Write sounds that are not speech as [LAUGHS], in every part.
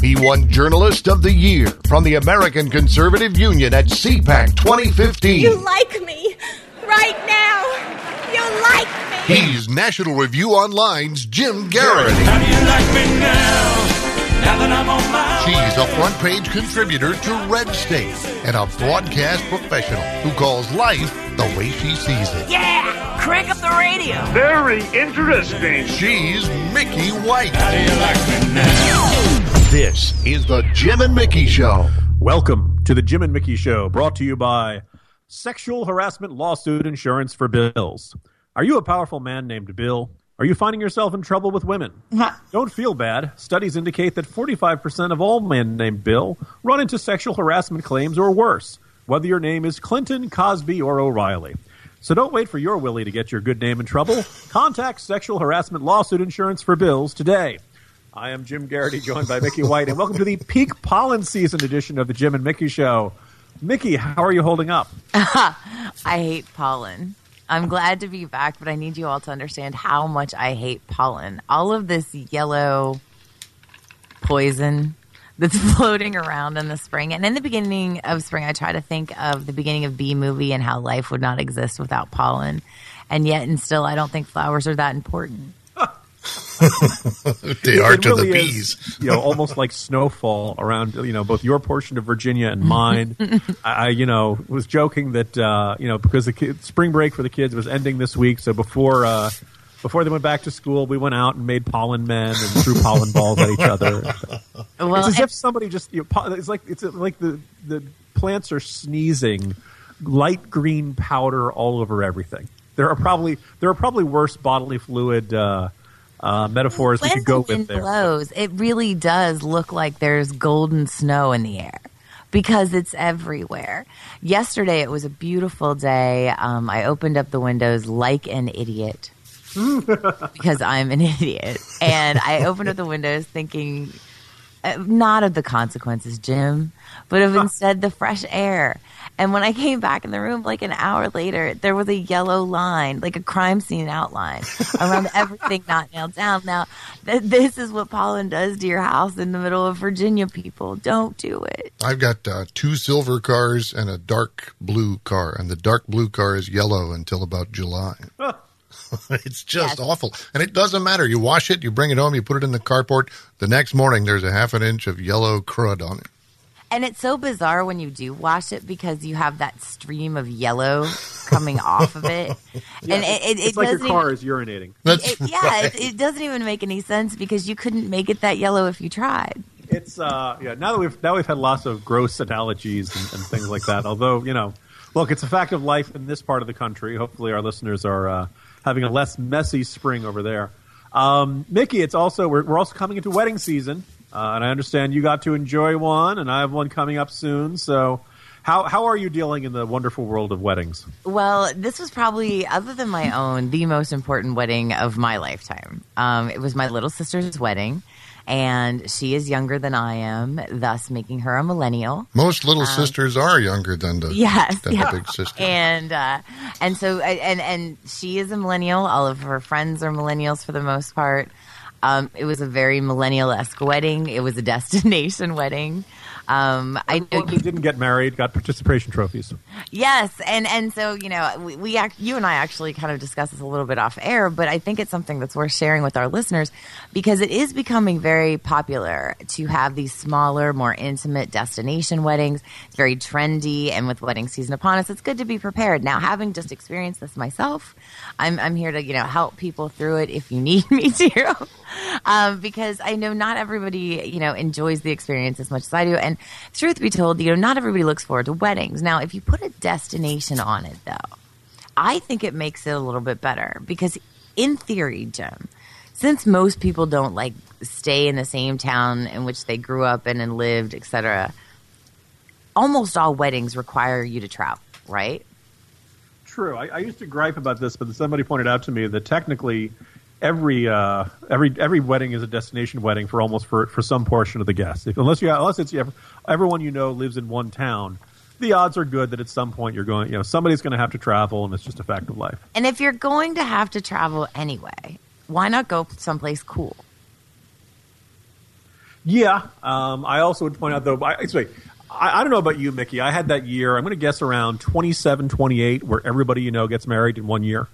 He won Journalist of the Year from the American Conservative Union at CPAC 2015. You like me right now. You like me. He's National Review Online's Jim Geraghty. How do you like me now? Now that I'm on my She's a front page contributor to Red State and a broadcast professional who calls life the way she sees it. Yeah! Crank up the radio. Very interesting. She's Mickey White. How do you like me now? This is the Jim and Mickey Show. Welcome to the Jim and Mickey Show, brought to you by Sexual Harassment Lawsuit Insurance for Bills. Are you a powerful man named Bill? Are you finding yourself in trouble with women? Don't feel bad. Studies indicate that 45% of all men named Bill run into sexual harassment claims or worse, whether your name is Clinton, Cosby, or O'Reilly. So don't wait for your Willie to get your good name in trouble. Contact Sexual Harassment Lawsuit Insurance for Bills today. I am Jim Geraghty, joined by Mickey White, and welcome to the peak pollen season edition of the Jim and Mickey Show. Mickey, how are you holding up? [LAUGHS] I hate pollen. I'm glad to be back, but I need you all to understand how much I hate pollen. All of this yellow poison that's [LAUGHS] floating around in the spring. And in the beginning of spring, I try to think of the beginning of Bee movie and how life would not exist without pollen. And yet, and still, I don't think flowers are that important. [LAUGHS] They are It to really the is, bees. you know, almost like snowfall around, you know, both your portion of Virginia and mine. [LAUGHS] I, I, you know, was joking that, uh, you know, because the kid, spring break for the kids was ending this week, so before uh, before they went back to school, we went out and made pollen men and threw pollen balls at each other. [LAUGHS] Well, it's as if somebody just you know, po- it's like it's like the the plants are sneezing light green powder all over everything. There are probably there are probably worse bodily fluid uh, uh, metaphors we could go with there. blows, it really does look like there's golden snow in the air because it's everywhere. Yesterday, it was a beautiful day. Um, I opened up the windows like an idiot [LAUGHS] because I'm an idiot, and I opened up the windows thinking uh, not of the consequences, Jim, but of [LAUGHS] instead the fresh air. And when I came back in the room, like an hour later, there was a yellow line, like a crime scene outline around [LAUGHS] everything not nailed down. Now, th- this is what pollen does to your house in the middle of Virginia, people. Don't do it. I've got uh, two silver cars and a dark blue car, and the dark blue car is yellow until about July. [LAUGHS] it's just Yes. awful. And it doesn't matter. You wash it, you bring it home, you put it in the carport. The next morning, there's a half an inch of yellow crud on it. And it's so bizarre when you do wash it because you have that stream of yellow coming off of it. [LAUGHS] and it, it, it it's like your doesn't car even- is urinating. That's it, yeah, it, it doesn't even make any sense because you couldn't make it that yellow if you tried. It's uh yeah. Now that we've now we've had lots of gross analogies and, and things like that. Although you know, look, it's a fact of life in this part of the country. Hopefully, our listeners are uh, having a less messy spring over there. Um, Mickey, it's also we're, we're also coming into wedding season, uh, and I understand you got to enjoy one, and I have one coming up soon. So, how how are you dealing in the wonderful world of weddings? Well, this was probably, other than my own, the most important wedding of my lifetime. Um, it was my little sister's wedding, and she is younger than I am, thus making her a millennial. most little sisters are younger than the, Um, Yes, than yeah. the big sister. and uh, and so and and she is a millennial. All of her friends are millennials for the most part. Um, it was a very millennial esque wedding. It was a [LAUGHS] destination wedding. Um, I know you didn't get married, got participation trophies. Yes, and and so you know, we, we act, you and I actually kind of discussed this a little bit off air, but I think it's something that's worth sharing with our listeners because it is becoming very popular to have these smaller, more intimate destination weddings. It's very trendy, and with wedding season upon us, it's good to be prepared. Now, having just experienced this myself, I'm I'm here to you know help people through it if you need [LAUGHS] me to, [LAUGHS] um, because I know not everybody you know enjoys the experience as much as I do, and truth be told, you know not everybody looks forward to weddings. Now, if you put a destination on it, though, I think it makes it a little bit better because, in theory, Jim, since most people don't like stay in the same town in which they grew up in and lived, etc., almost all weddings require you to travel, right? True. I, I used to gripe about this, but somebody pointed out to me that technically every uh, every every wedding is a destination wedding for almost for, for some portion of the guests. If, unless you unless it's everyone you know lives in one town, the odds are good that at some point you're going. You know, somebody's going to have to travel, and it's just a fact of life. And if you're going to have to travel anyway, why not go someplace cool? Yeah. Um, I also would point out, though, I, sorry, I, I don't know about you, Mickey. I had that year, I'm going to guess around 27, 28, where everybody you know gets married in one year.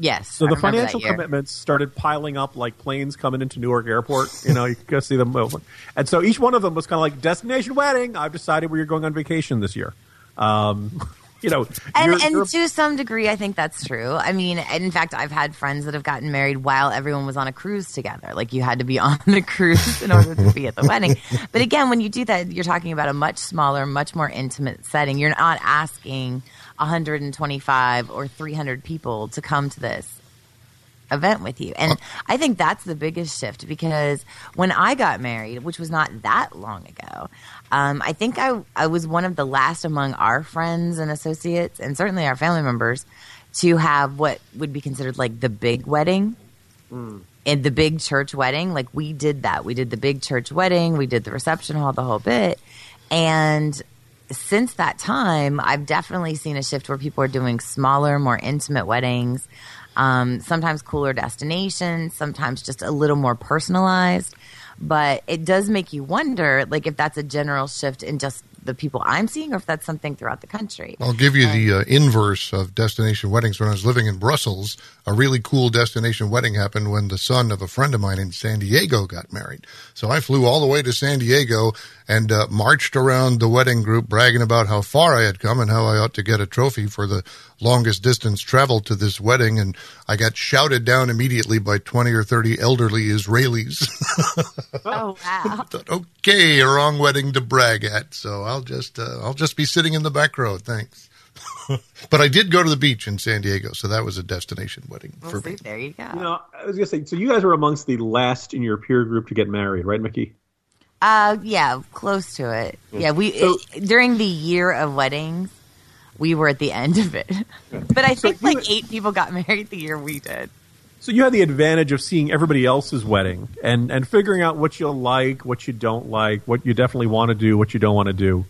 Yes. So I the financial commitments started piling up like planes coming into Newark Airport. You know, you could go see them moving. And so each one of them was kind of like destination wedding. I've decided where you're going on vacation this year. Um, [LAUGHS] you know, And, you're- and you're- to some degree, I think that's true. I mean, in fact, I've had friends that have gotten married while everyone was on a cruise together. Like you had to be [LAUGHS] on the cruise in order to be at the wedding. But again, when you do that, you're talking about a much smaller, much more intimate setting. You're not asking 125 or 300 people to come to this event with you. And I think that's the biggest shift because when I got married, which was not that long ago, um, I think I, I was one of the last among our friends and associates, and certainly our family members, to have what would be considered like the big wedding. In the big church wedding, like we did that. We did the big church wedding, we did the reception hall, the whole bit. And since that time, I've definitely seen a shift where people are doing smaller, more intimate weddings, um, sometimes cooler destinations, sometimes just a little more personalized. But it does make you wonder, like, if that's a general shift in just the people I'm seeing, or if that's something throughout the country. I'll give you the uh, inverse of destination weddings. When I was living in Brussels, a really cool destination wedding happened when the son of a friend of mine in San Diego got married. So I flew all the way to San Diego and uh, marched around the wedding group bragging about how far I had come and how I ought to get a trophy for the longest distance travel to this wedding. And I got shouted down immediately by 20 or 30 elderly Israelis. [LAUGHS] Oh wow! thought, okay, wrong wedding to brag at. So I'll just uh, I'll just be sitting in the back row. Thanks. [LAUGHS] but I did go to the beach in San Diego, so that was a destination wedding Well, for see, me. there you go. you know, I was going to say, so you guys were amongst the last in your peer group to get married, right, Mickey? Uh, yeah, close to it. Yeah, we So- it- during the year of weddings, we were at the end of it. But I think you- like eight people got [LAUGHS] married the year we did. So you had the advantage of seeing everybody else's wedding and, and figuring out what you like, what you don't like, what you definitely want to do, what you don't want to do.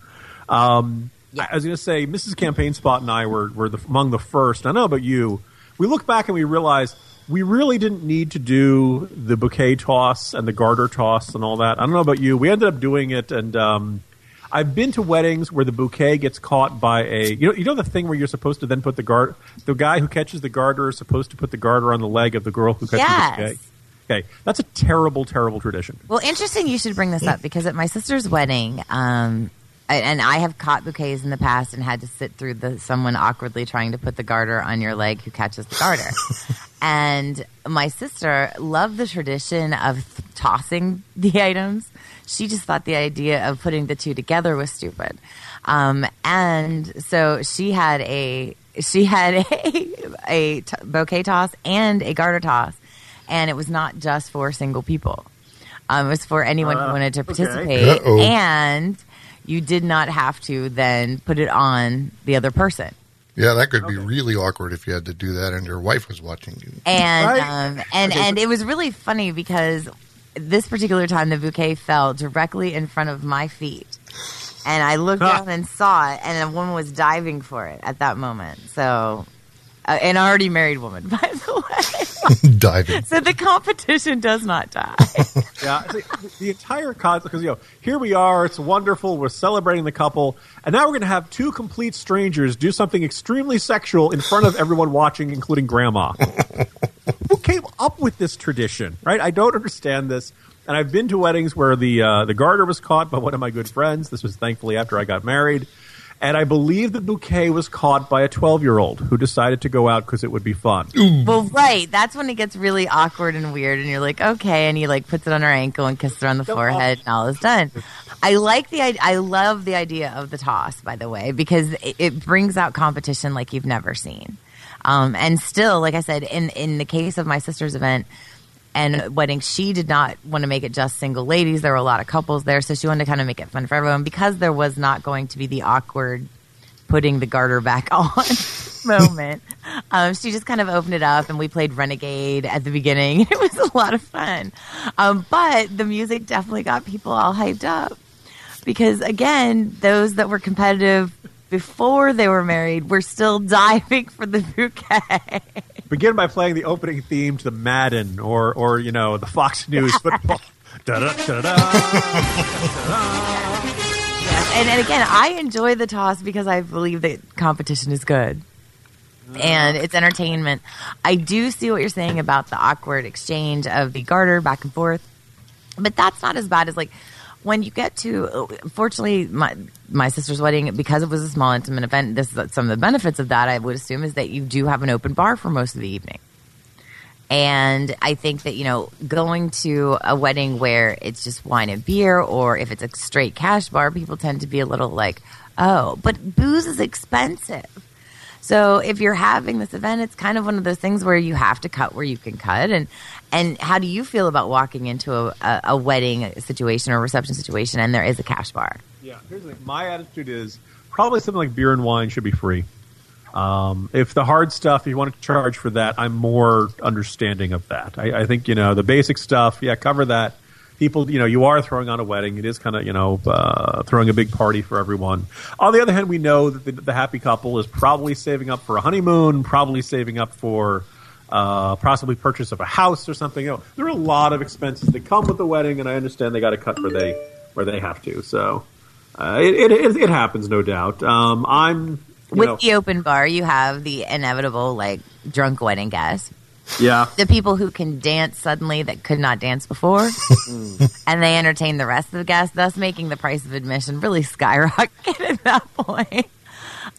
Um, Yeah. I was going to say, Mrs. Campaign Spot and I were, were the, among the first. I don't know about you. We look back and we realize we really didn't need to do the bouquet toss and the garter toss and all that. I don't know about you. We ended up doing it, and um, I've been to weddings where the bouquet gets caught by a you know you know the thing where you're supposed to then put the guard the guy who catches the garter is supposed to put the garter on the leg of the girl who catches Yes. the bouquet. Okay, that's a terrible, terrible tradition. Well, interesting. You should bring this up because at my sister's wedding, um, and I have caught bouquets in the past and had to sit through the someone awkwardly trying to put the garter on your leg who catches the garter. [LAUGHS] and my sister loved the tradition of th- tossing the items. She just thought the idea of putting the two together was stupid. Um, and so she had a she had [LAUGHS] a, a t- bouquet toss and a garter toss, and it was not just for single people. Um, it was for anyone who wanted to participate, Uh-oh. and you did not have to then put it on the other person. Yeah, that could be really awkward if you had to do that and your wife was watching you. and Right. um, and Okay, and it was really funny because this particular time the bouquet fell directly in front of my feet, and I looked Huh. down and saw it, and a woman was diving for it at that moment. So, uh, an already married woman, [LAUGHS] by the way. [LAUGHS] Diving. so the competition does not die. [LAUGHS] Yeah, see, the- the entire concept because you know here we are, it's wonderful, we're celebrating the couple, and now we're going to have two complete strangers do something extremely sexual in front of everyone watching, including grandma. Who came up with this tradition? Right? I don't understand this. And I've been to weddings where the uh, the garter was caught by one of my good friends. This was thankfully after I got married. And I believe the bouquet was caught by a 12 year old who decided to go out because it would be fun. well, right. That's when it gets really awkward and weird, and you're like, okay, and he like puts it on her ankle and kisses her on the forehead, and all is done. I like the i- I love the idea of the toss, by the way, because it, it brings out competition like you've never seen. Um, and still, like I said, in in the case of my sister's event and wedding, she did not want to make it just single ladies. There were a lot of couples there, so she wanted to kind of make it fun for everyone because there was not going to be the awkward putting the garter back [LAUGHS] on [LAUGHS] moment. Um, she just kind of opened it up and we played Renegade at the beginning. [LAUGHS] It was a lot of fun. Um, but the music definitely got people all hyped up because, again, those that were competitive before they were married were still diving for the bouquet. Begin by playing the opening theme to the Madden or, or you know, the Fox [LAUGHS] News football. Da-da, da-da, da-da. Yes. And, and again, I enjoy the toss because I believe that competition is good. And it's entertainment. I do see what you're saying about the awkward exchange of the garter back and forth, but that's not as bad as like when you get to. Fortunately, my my sister's wedding because it was a small intimate event. This is some of the benefits of that. I would assume is that you do have an open bar for most of the evening. And I think that, you know, going to a wedding where it's just wine and beer, or if it's a straight cash bar, people tend to be a little like, oh, but booze is expensive. So if you're having this event, it's kind of one of those things where you have to cut where you can cut. And and how do you feel about walking into a, a, a wedding situation or reception situation and there is a cash bar? Yeah, here's the thing. My attitude is probably something like beer and wine should be free. Um, if the hard stuff, if you want to charge for that, I'm more understanding of that. I, I think you know the basic stuff. Yeah, cover that. People, you know, you are throwing on a wedding. It is kind of, you know, uh, throwing a big party for everyone. On the other hand, we know that the, the happy couple is probably saving up for a honeymoon, probably saving up for uh, possibly purchase of a house or something. You know, there are a lot of expenses that come with the wedding, and I understand they got to cut where they where they have to. So uh, it, it, it happens, no doubt. Um, I'm With know, the open bar, you have the inevitable like drunk wedding guests. yeah. the people who can dance suddenly that could not dance before, [LAUGHS] and they entertain the rest of the guests, thus making the price of admission really [LAUGHS] skyrocket at that point.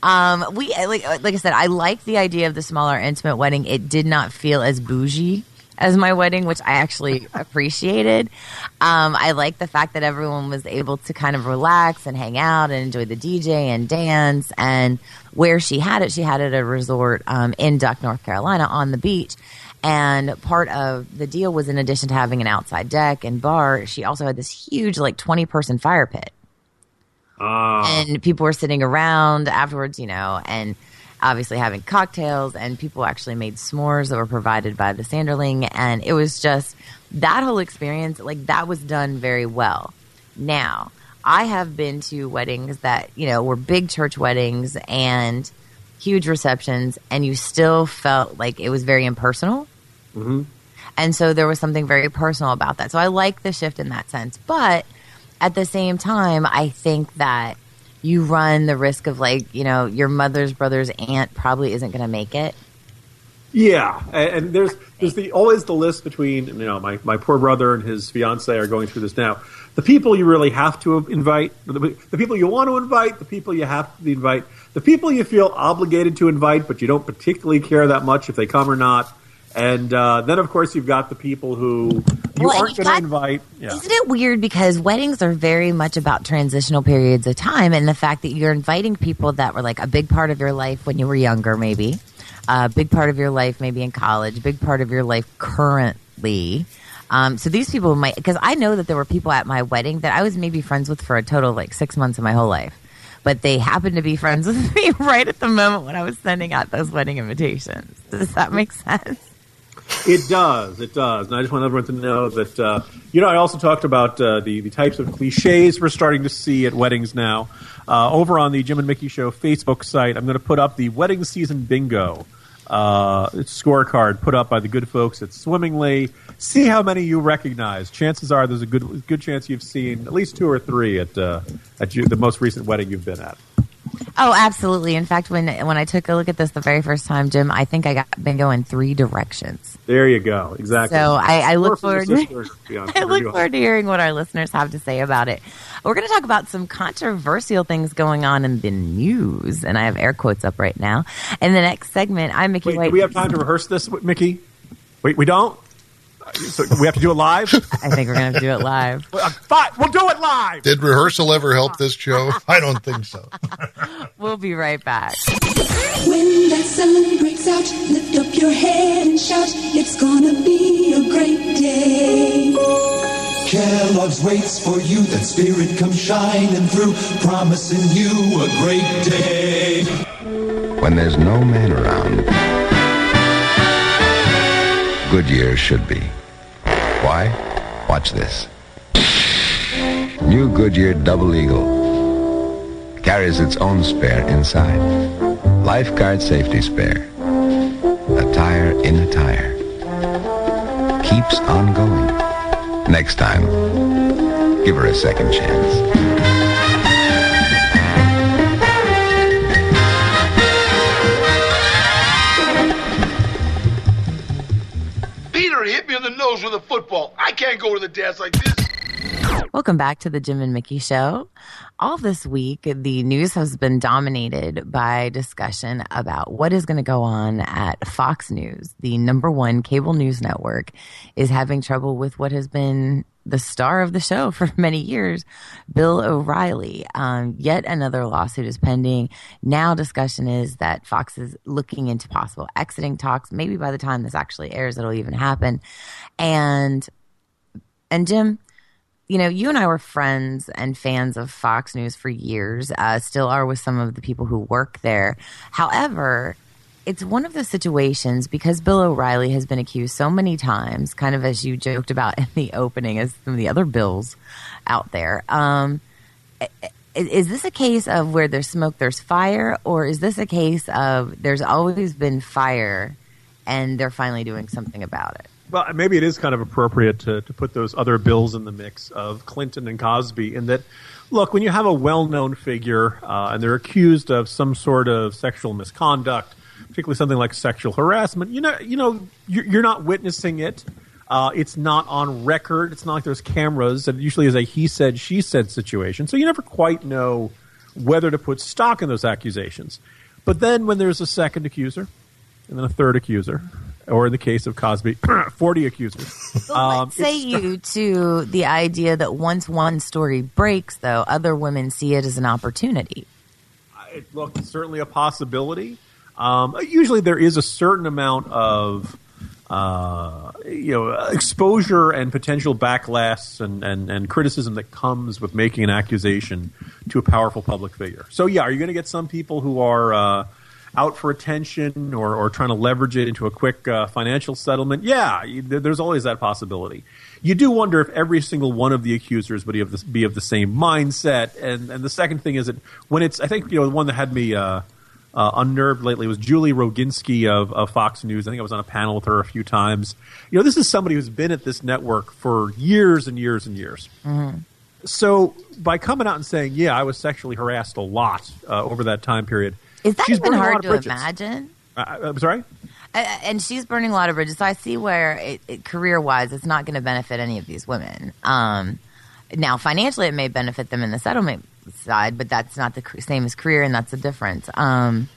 Um, we like, like I said, I like the idea of the smaller, intimate wedding. It did not feel as bougie as my wedding, which I actually [LAUGHS] appreciated. Um, I like the fact that everyone was able to kind of relax and hang out and enjoy the DJ and dance. And where she had it, she had it at a resort um, in Duck, North Carolina, on the beach. And part of the deal was, in addition to having an outside deck and bar, she also had this huge, like twenty person fire pit and people were sitting around afterwards, you know, and obviously having cocktails, and people actually made s'mores that were provided by the Sanderling, and it was just that whole experience, like that was done very well. Now, I have been to weddings that you know were big church weddings and huge receptions, and you still felt like it was very impersonal. Mm-hmm. And so there was something very personal about that. So I like the shift in that sense. But at the same time, I think that you run the risk of like, you know, your mother's brother's aunt probably isn't going to make it. Yeah, and, there's there's the always the list between you know my, my poor brother and his fiance are going through this now. The people you really have to invite, the, the people you want to invite, the people you have to invite, the people you feel obligated to invite, but you don't particularly care that much if they come or not. And uh, then, of course, you've got the people who you Well, aren't going to invite. Yeah. Isn't it weird because weddings are very much about transitional periods of time and the fact that you're inviting people that were like a big part of your life when you were younger, maybe, a big part of your life maybe in college, big part of your life currently. Um, so these people might, because I know that there were people at my wedding that I was maybe friends with for a total of like six months of my whole life. But they happened to be friends with [LAUGHS] me right at the moment when I was sending out those wedding invitations. Does that make sense? It does. It does. And I just want everyone to know that, uh, you know, I also talked about uh, the, the types of cliches we're starting to see at weddings now. Uh, over on the Jim and Mickey Show Facebook site, I'm going to put up the wedding season bingo uh, scorecard put up by the good folks at Swimmingly. See how many you recognize. Chances are there's a good good chance you've seen at least two or three at, uh, at you, the most recent wedding you've been at. Oh, absolutely. In fact, when when I took a look at this the very first time, Jim, I think I got bingo in three directions. There you go. Exactly. So I, I look forward. your [LAUGHS] I look forward to hearing what our listeners have to say about it. We're going to talk about some controversial things going on in the news, and I have air quotes up right now. In the next segment, I'm Mickey Wait, White. do we have time to rehearse this, Mickey? Wait, we don't. So we have to do it live. [LAUGHS] I think we're going to do it live. [LAUGHS] Uh, Fine, we'll do it live. Did rehearsal ever help this show? [LAUGHS] I don't think so. We'll be right back. When that sun breaks out, lift up your head and shout, it's gonna be a great day. Kellogg's waits for you, that spirit comes shining through, promising you a great day. When there's no man around, Goodyear should be. Why? Watch this. New Goodyear Double Eagle carries its own spare inside. Lifeguard safety spare. A tire in a tire. Keeps on going. Next time, Give her a second chance. The with a football. I can't go to the dance like this. Welcome back to the Jim and Mickey Show. All this week, the news has been dominated by discussion about what is going to go on at Fox News. The number one cable news network is having trouble with what has been the star of the show [LAUGHS] for many years, Bill O'Reilly. Um, yet another lawsuit is pending. Now, discussion is that Fox is looking into possible exiting talks. Maybe by the time this actually airs, it'll even happen. And and Jim, you know, you and I were friends and fans of Fox News for years, uh, still are with some of the people who work there. However, it's one of the situations because Bill O'Reilly has been accused so many times, kind of as you joked about in the opening, as some of the other bills out there. Um, is this a case of where there's smoke, there's fire, or is this a case of there's always been fire and they're finally doing something about it? Well, maybe it is kind of appropriate to, to put those other bills in the mix of Clinton and Cosby, in that, look, when you have a well known figure uh, and they're accused of some sort of sexual misconduct, particularly something like sexual harassment, you know, you know, you're, not witnessing it. Uh, it's not on record. It's not like there's cameras. It usually is a he said, she said situation. So you never quite know whether to put stock in those accusations. But then when there's a second accuser, and then a third accuser, or in the case of Cosby, [COUGHS] 40 accusers. Um, say you to the idea that once one story breaks, though, other women see it as an opportunity. it, look, it's certainly a possibility. Um, usually, there is a certain amount of uh, you know exposure and potential backlash and, and, and criticism that comes with making an accusation to a powerful public figure. So, yeah, are you going to get some people who are uh, out for attention or, or trying to leverage it into a quick uh, financial settlement? Yeah, you, there's always that possibility. You do wonder if every single one of the accusers would be of the, be of the same mindset. And, and the second thing is that when it's, I think, you know, the one that had me uh, uh, unnerved lately was Julie Roginsky of, of Fox News. I think I was on a panel with her a few times. You know, this is somebody who's been at this network for years and years and years. So by coming out and saying, "Yeah, I was sexually harassed a lot uh, over that time period," Is that she's even a hard to imagine? Uh, I'm sorry. Uh, and she's burning a lot of bridges. So I see where, it, it, career-wise, it's not going to benefit any of these women. Um, now, financially, it may benefit them in the settlement side, but that's not the same as career, and that's the difference. Um,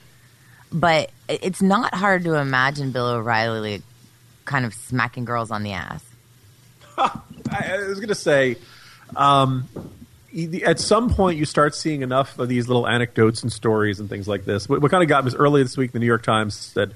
but it's not hard to imagine Bill O'Reilly kind of smacking girls on the ass. [LAUGHS] I, was going to say, um, at some point, you start seeing enough of these little anecdotes and stories and things like this. What, what kind of got me was earlier this week, the New York Times said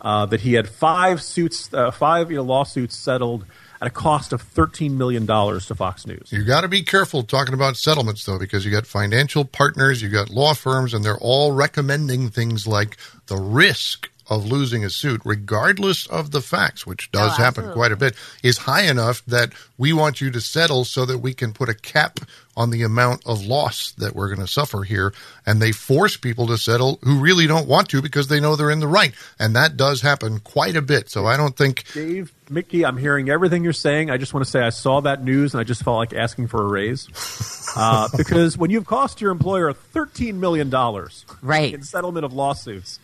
uh, that he had five suits, uh, five you know, lawsuits settled at a cost of thirteen million dollars to Fox News. You got to be careful talking about settlements, though, because you got financial partners, you got law firms, and they're all recommending things like the risk of losing a suit, regardless of the facts, which does Oh, happen quite a bit, is high enough that we want you to settle so that we can put a cap on the amount of loss that we're going to suffer here. And they force people to settle who really don't want to because they know they're in the right. And that does happen quite a bit. So I don't think Dave, Mickey, I'm hearing everything you're saying. I just want to say I saw that news and I just felt like asking for a raise. [LAUGHS] Uh, because when you've cost your employer $13 million Right. in settlement of lawsuits,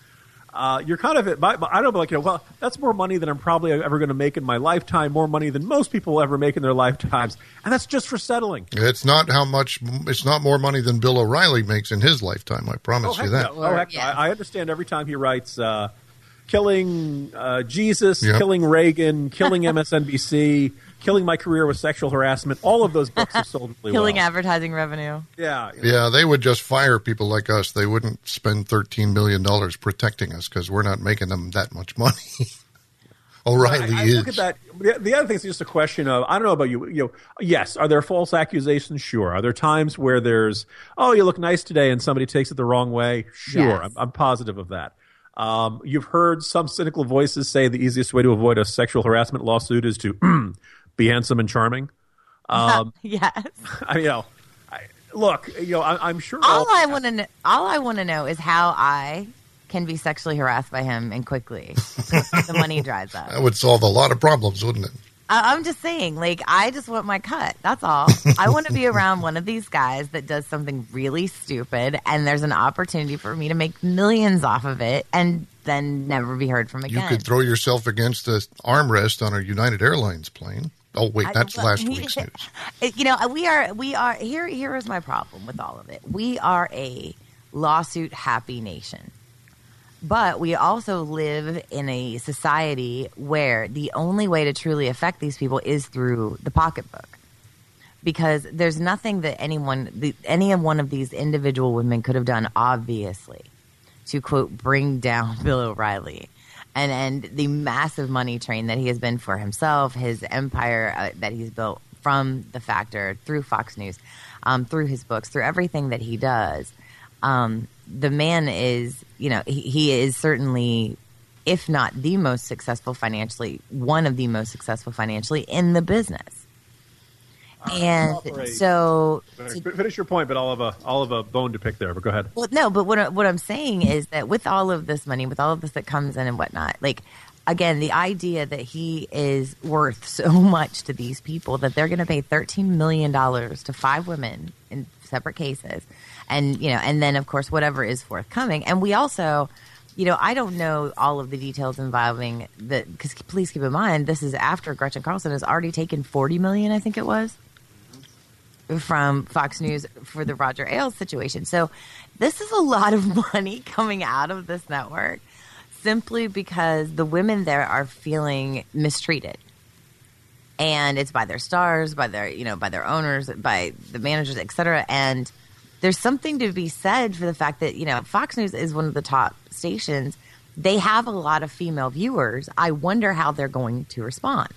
uh, you're kind of at my, I don't know, like, you know, well, that's more money than I'm probably ever going to make in my lifetime, more money than most people will ever make in their lifetimes. And that's just for settling. it's not how much, it's not more money than Bill O'Reilly makes in his lifetime. I promise oh, you that. no. Oh, heck. Yeah. I, I understand every time he writes, uh, killing uh, Jesus, Yep. killing Reagan, killing [LAUGHS] MSNBC, killing my career with sexual harassment. All of those [LAUGHS] books have sold really Killing well. advertising revenue. yeah, you know. Yeah, they would just fire people like us. They wouldn't spend $13 million protecting us because we're not making them that much money. [LAUGHS] O'Reilly I, I is. look at that. The, the other thing is just a question of I don't know about you. You know, yes, are there false accusations? Sure. Are there times where there's oh you look nice today and somebody takes it the wrong way? Sure, Yes. I'm, I'm positive of that. Um, you've heard some cynical voices say the easiest way to avoid a sexual harassment lawsuit is to [CLEARS THROAT] be handsome and charming. [LAUGHS] Um, yes. [LAUGHS] I, you know, I, look, you know, I, I'm sure All I want to know, all I want to know is how I can be sexually harassed by him and quickly [LAUGHS] the money dries up. that would solve a lot of problems, wouldn't it? I- I'm just saying, like, I just want my cut. That's all. I want to be around one of these guys that does something really stupid, and there's an opportunity for me to make millions off of it, and then never be heard from again. You could throw yourself against the armrest on a United Airlines plane. Oh wait, that's but last week's [LAUGHS] news. Uh, you know, uh, we are we are here. Here is my problem with all of it. We are a lawsuit happy nation, but we also live in a society where the only way to truly affect these people is through the pocketbook. Because there's nothing that anyone, the, any one of these individual women could have done, obviously, to quote bring down [LAUGHS] Bill O'Reilly and and the massive money train that he has been for himself, his empire uh, that he's built from the Factor through Fox News, um, through his books, through everything that he does. Um, the man is, you know, he, he is certainly, if not the most successful financially, one of the most successful financially in the business. And so Finish your point, but I'll have a I'll have a bone to pick there. But go ahead. well, no, but what what I'm saying is that with all of this money, with all of this that comes in and whatnot, like again, the idea that he is worth [LAUGHS] so much to these people that they're going to pay 13 million dollars to five women in separate cases, and you know, and then of course whatever is forthcoming, and we also. You know, I don't know all of the details involving the because please keep in mind this is after Gretchen Carlson has already taken forty million, I think it was, from Fox News for the Roger Ailes situation. So this is a lot of [LAUGHS] money coming out of this network simply because the women there are feeling mistreated. And it's by their stars, by their, you know, by their owners, by the managers, et cetera. And there's something to be said for the fact that, you know, Fox News is one of the top stations. They have a lot of female viewers. I wonder how they're going to respond.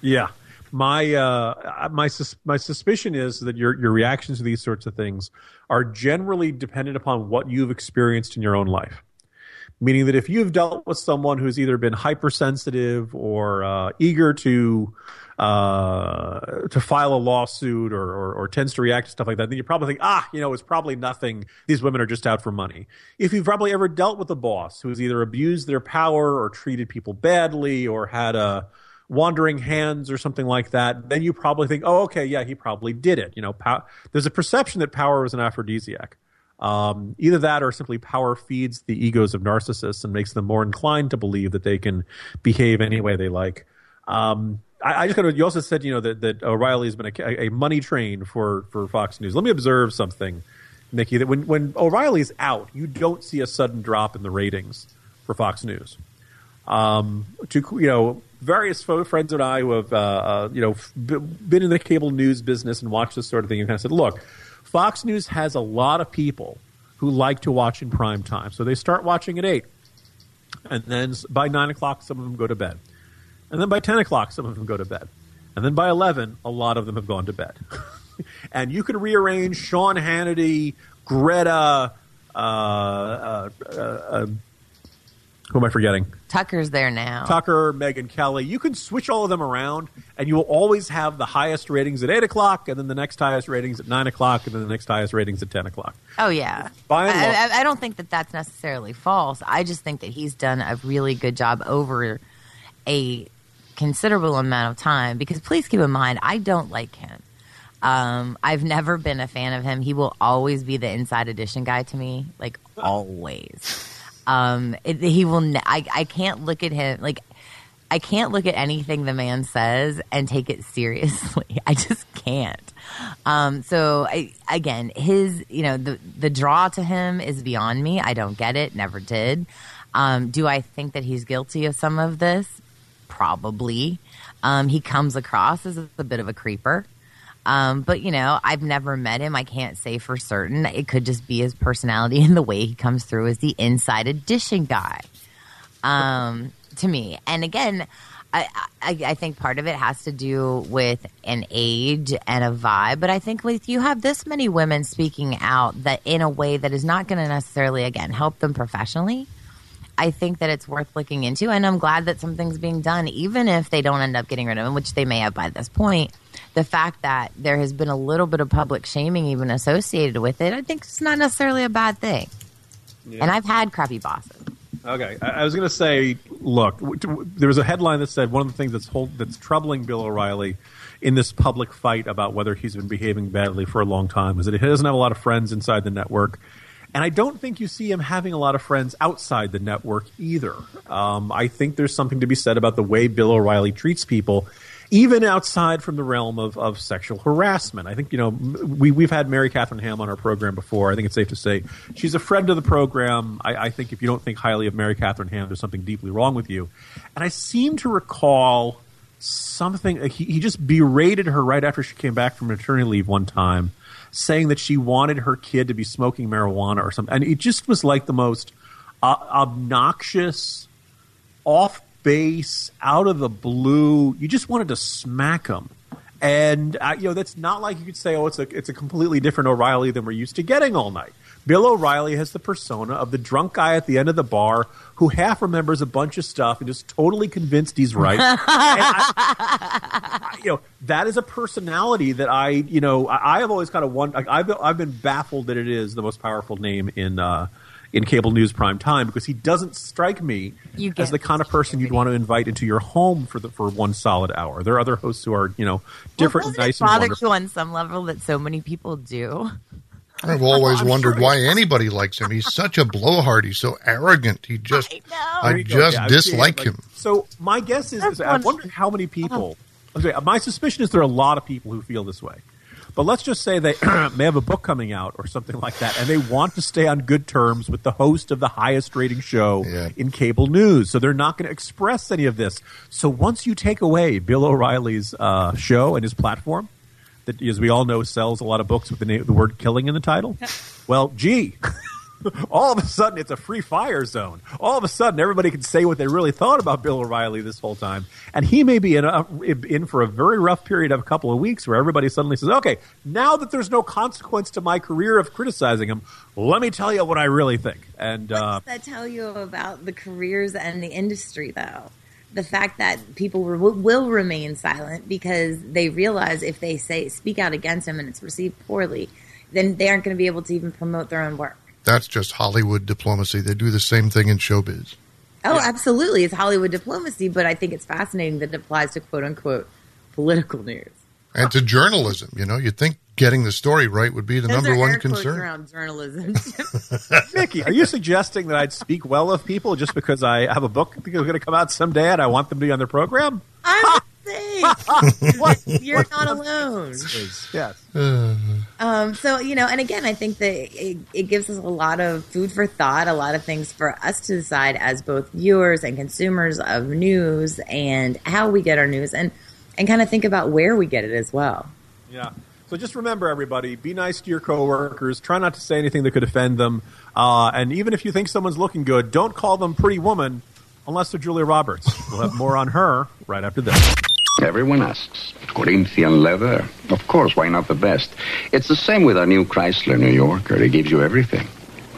Yeah, my uh, my sus- my suspicion is that your your reactions to these sorts of things are generally dependent upon what you've experienced in your own life. Meaning that if you've dealt with someone who's either been hypersensitive or uh, eager to uh, to file a lawsuit or, or, or tends to react to stuff like that, then you probably think, ah, you know, it's probably nothing. These women are just out for money. If you've probably ever dealt with a boss who's either abused their power or treated people badly or had a wandering hands or something like that, then you probably think, oh, okay, yeah, he probably did it. You know, pow- there's a perception that power is an aphrodisiac. Um, either that or simply power feeds the egos of narcissists and makes them more inclined to believe that they can behave any way they like. Um, I, I just kind of, you also said, you know, that, that O'Reilly has been a, a money train for, for Fox News. Let me observe something, Nikki, that when, when O'Reilly's out, you don't see a sudden drop in the ratings for Fox News. Um, to, you know, various friends and I who have, uh, uh, you know, been in the cable news business and watched this sort of thing and kind of said, look, Fox News has a lot of people who like to watch in prime time. So they start watching at 8. And then by 9 o'clock, some of them go to bed. And then by 10 o'clock, some of them go to bed. And then by 11, a lot of them have gone to bed. [LAUGHS] and you can rearrange Sean Hannity, Greta, uh, uh, uh, uh, who am I forgetting? Tucker's there now. Tucker, Megyn Kelly. You can switch all of them around, and you will always have the highest ratings at 8 o'clock, and then the next highest ratings at 9 o'clock, and then the next highest ratings at 10 o'clock. Oh yeah. By and I, large- I, I don't think that that's necessarily false. I just think that he's done a really good job over a considerable amount of time. Because please keep in mind, I don't like him. Um, I've never been a fan of him. He will always be the Inside Edition guy to me, like [LAUGHS] always. Um, it, he will. Ne- I I can't look at him like. I can't look at anything the man says and take it seriously. [LAUGHS] I just can't. Um, so I, again, his, you know, the the draw to him is beyond me. I don't get it. Never did. Um, do I think that he's guilty of some of this? Probably. Um, he comes across as a bit of a creeper. Um, but you know, I've never met him. I can't say for certain. It could just be his personality [LAUGHS] and the way he comes through as the inside edition guy um, to me. And again, I, I, I think part of it has to do with an age and a vibe. But I think with you have this many women speaking out that in a way that is not going to necessarily, again, help them professionally. I think that it's worth looking into, and I'm glad that something's being done, even if they don't end up getting rid of him, which they may have by this point. The fact that there has been a little bit of public shaming even associated with it, I think it's not necessarily a bad thing. And I've had crappy bosses. Okay, I, I was going to say, look, w- t- there was a headline that said one of the things that's hold, that's troubling Bill O'Reilly in this public fight about whether he's been behaving badly for a long time is that he doesn't have a lot of friends inside the network. And I don't think you see him having a lot of friends outside the network either. Um, I think there's something to be said about the way Bill O'Reilly treats people, even outside from the realm of, of sexual harassment. I think, you know, we, we've had Mary Catherine Ham on our program before. I think it's safe to say she's a friend of the program. I, I think if you don't think highly of Mary Catherine Ham, there's something deeply wrong with you. And I seem to recall something, he, he just berated her right after she came back from maternity leave one time saying that she wanted her kid to be smoking marijuana or something. And it just was like the most uh, obnoxious, off base, out of the blue. You just wanted to smack him. And uh, you know that's not like you could say, oh, it's a it's a completely different O'Reilly than we're used to getting all night. Bill O'Reilly has the persona of the drunk guy at the end of the bar who half remembers a bunch of stuff and is totally convinced he's right. [LAUGHS] And I- you know that is a personality that I you know I, I have always kind of one I've been, I've been baffled that it is the most powerful name in uh, in cable news prime time because he doesn't strike me as the kind of person you'd want to invite into your home for the for one solid hour. There are other hosts who are you know different, well, nice, doesn't and wonderful. you on some level that so many people do? I've always I'm wondered sure why anybody likes him. He's such a blowhard. He's so arrogant. He just, I, There you go. just Yeah, dislike seen it. him. So my guess is, is I wonder how many people. Okay, my suspicion is there are a lot of people who feel this way. But let's just say they [CLEARS THROAT] may have a book coming out or something like that, and they want to stay on good terms with the host of the highest rating show in cable news. So they're not going to express any of this. So once you take away Bill O'Reilly's uh, show and his platform, that, as we all know, sells a lot of books with the, name, the word "killing" in the title. well, gee, [LAUGHS] all of a sudden it's a free fire zone. All of a sudden, everybody can say what they really thought about Bill O'Reilly this whole time, and he may be in, a, in for a very rough period of a couple of weeks where everybody suddenly says, "Okay, now that there's no consequence to my career of criticizing him, let me tell you what I really think." And uh, What does that tell you about the careers and the industry, though? The fact that people will, will remain silent because they realize if they say speak out against him and it's received poorly, then they aren't going to be able to even promote their own work. That's just Hollywood diplomacy. They do the same thing in showbiz. Oh, absolutely, it's Hollywood diplomacy, but I think it's fascinating that it applies to quote unquote political news. And to journalism, you know, you'd think getting the story right would be the Those number one concern. around journalism. [LAUGHS] [LAUGHS] Mickey, are you suggesting that I'd speak well of people just because I have a book that's going to come out someday and I want them to be on their program? I'm saying, [LAUGHS] what? You're not alone. Yes. Um, so you know, and again, I think that it, it gives us a lot of food for thought, a lot of things for us to decide as both viewers and consumers of news, and how we get our news, and and kind of think about where we get it as well. Yeah. So just remember, everybody, be nice to your coworkers. Try not to say anything that could offend them. Uh, and even if you think someone's looking good, don't call them pretty woman unless they're Julia Roberts. We'll have more on her right after this. Everyone asks. Corinthian leather? Of course, why not the best? It's the same with our new Chrysler New Yorker. It gives you everything.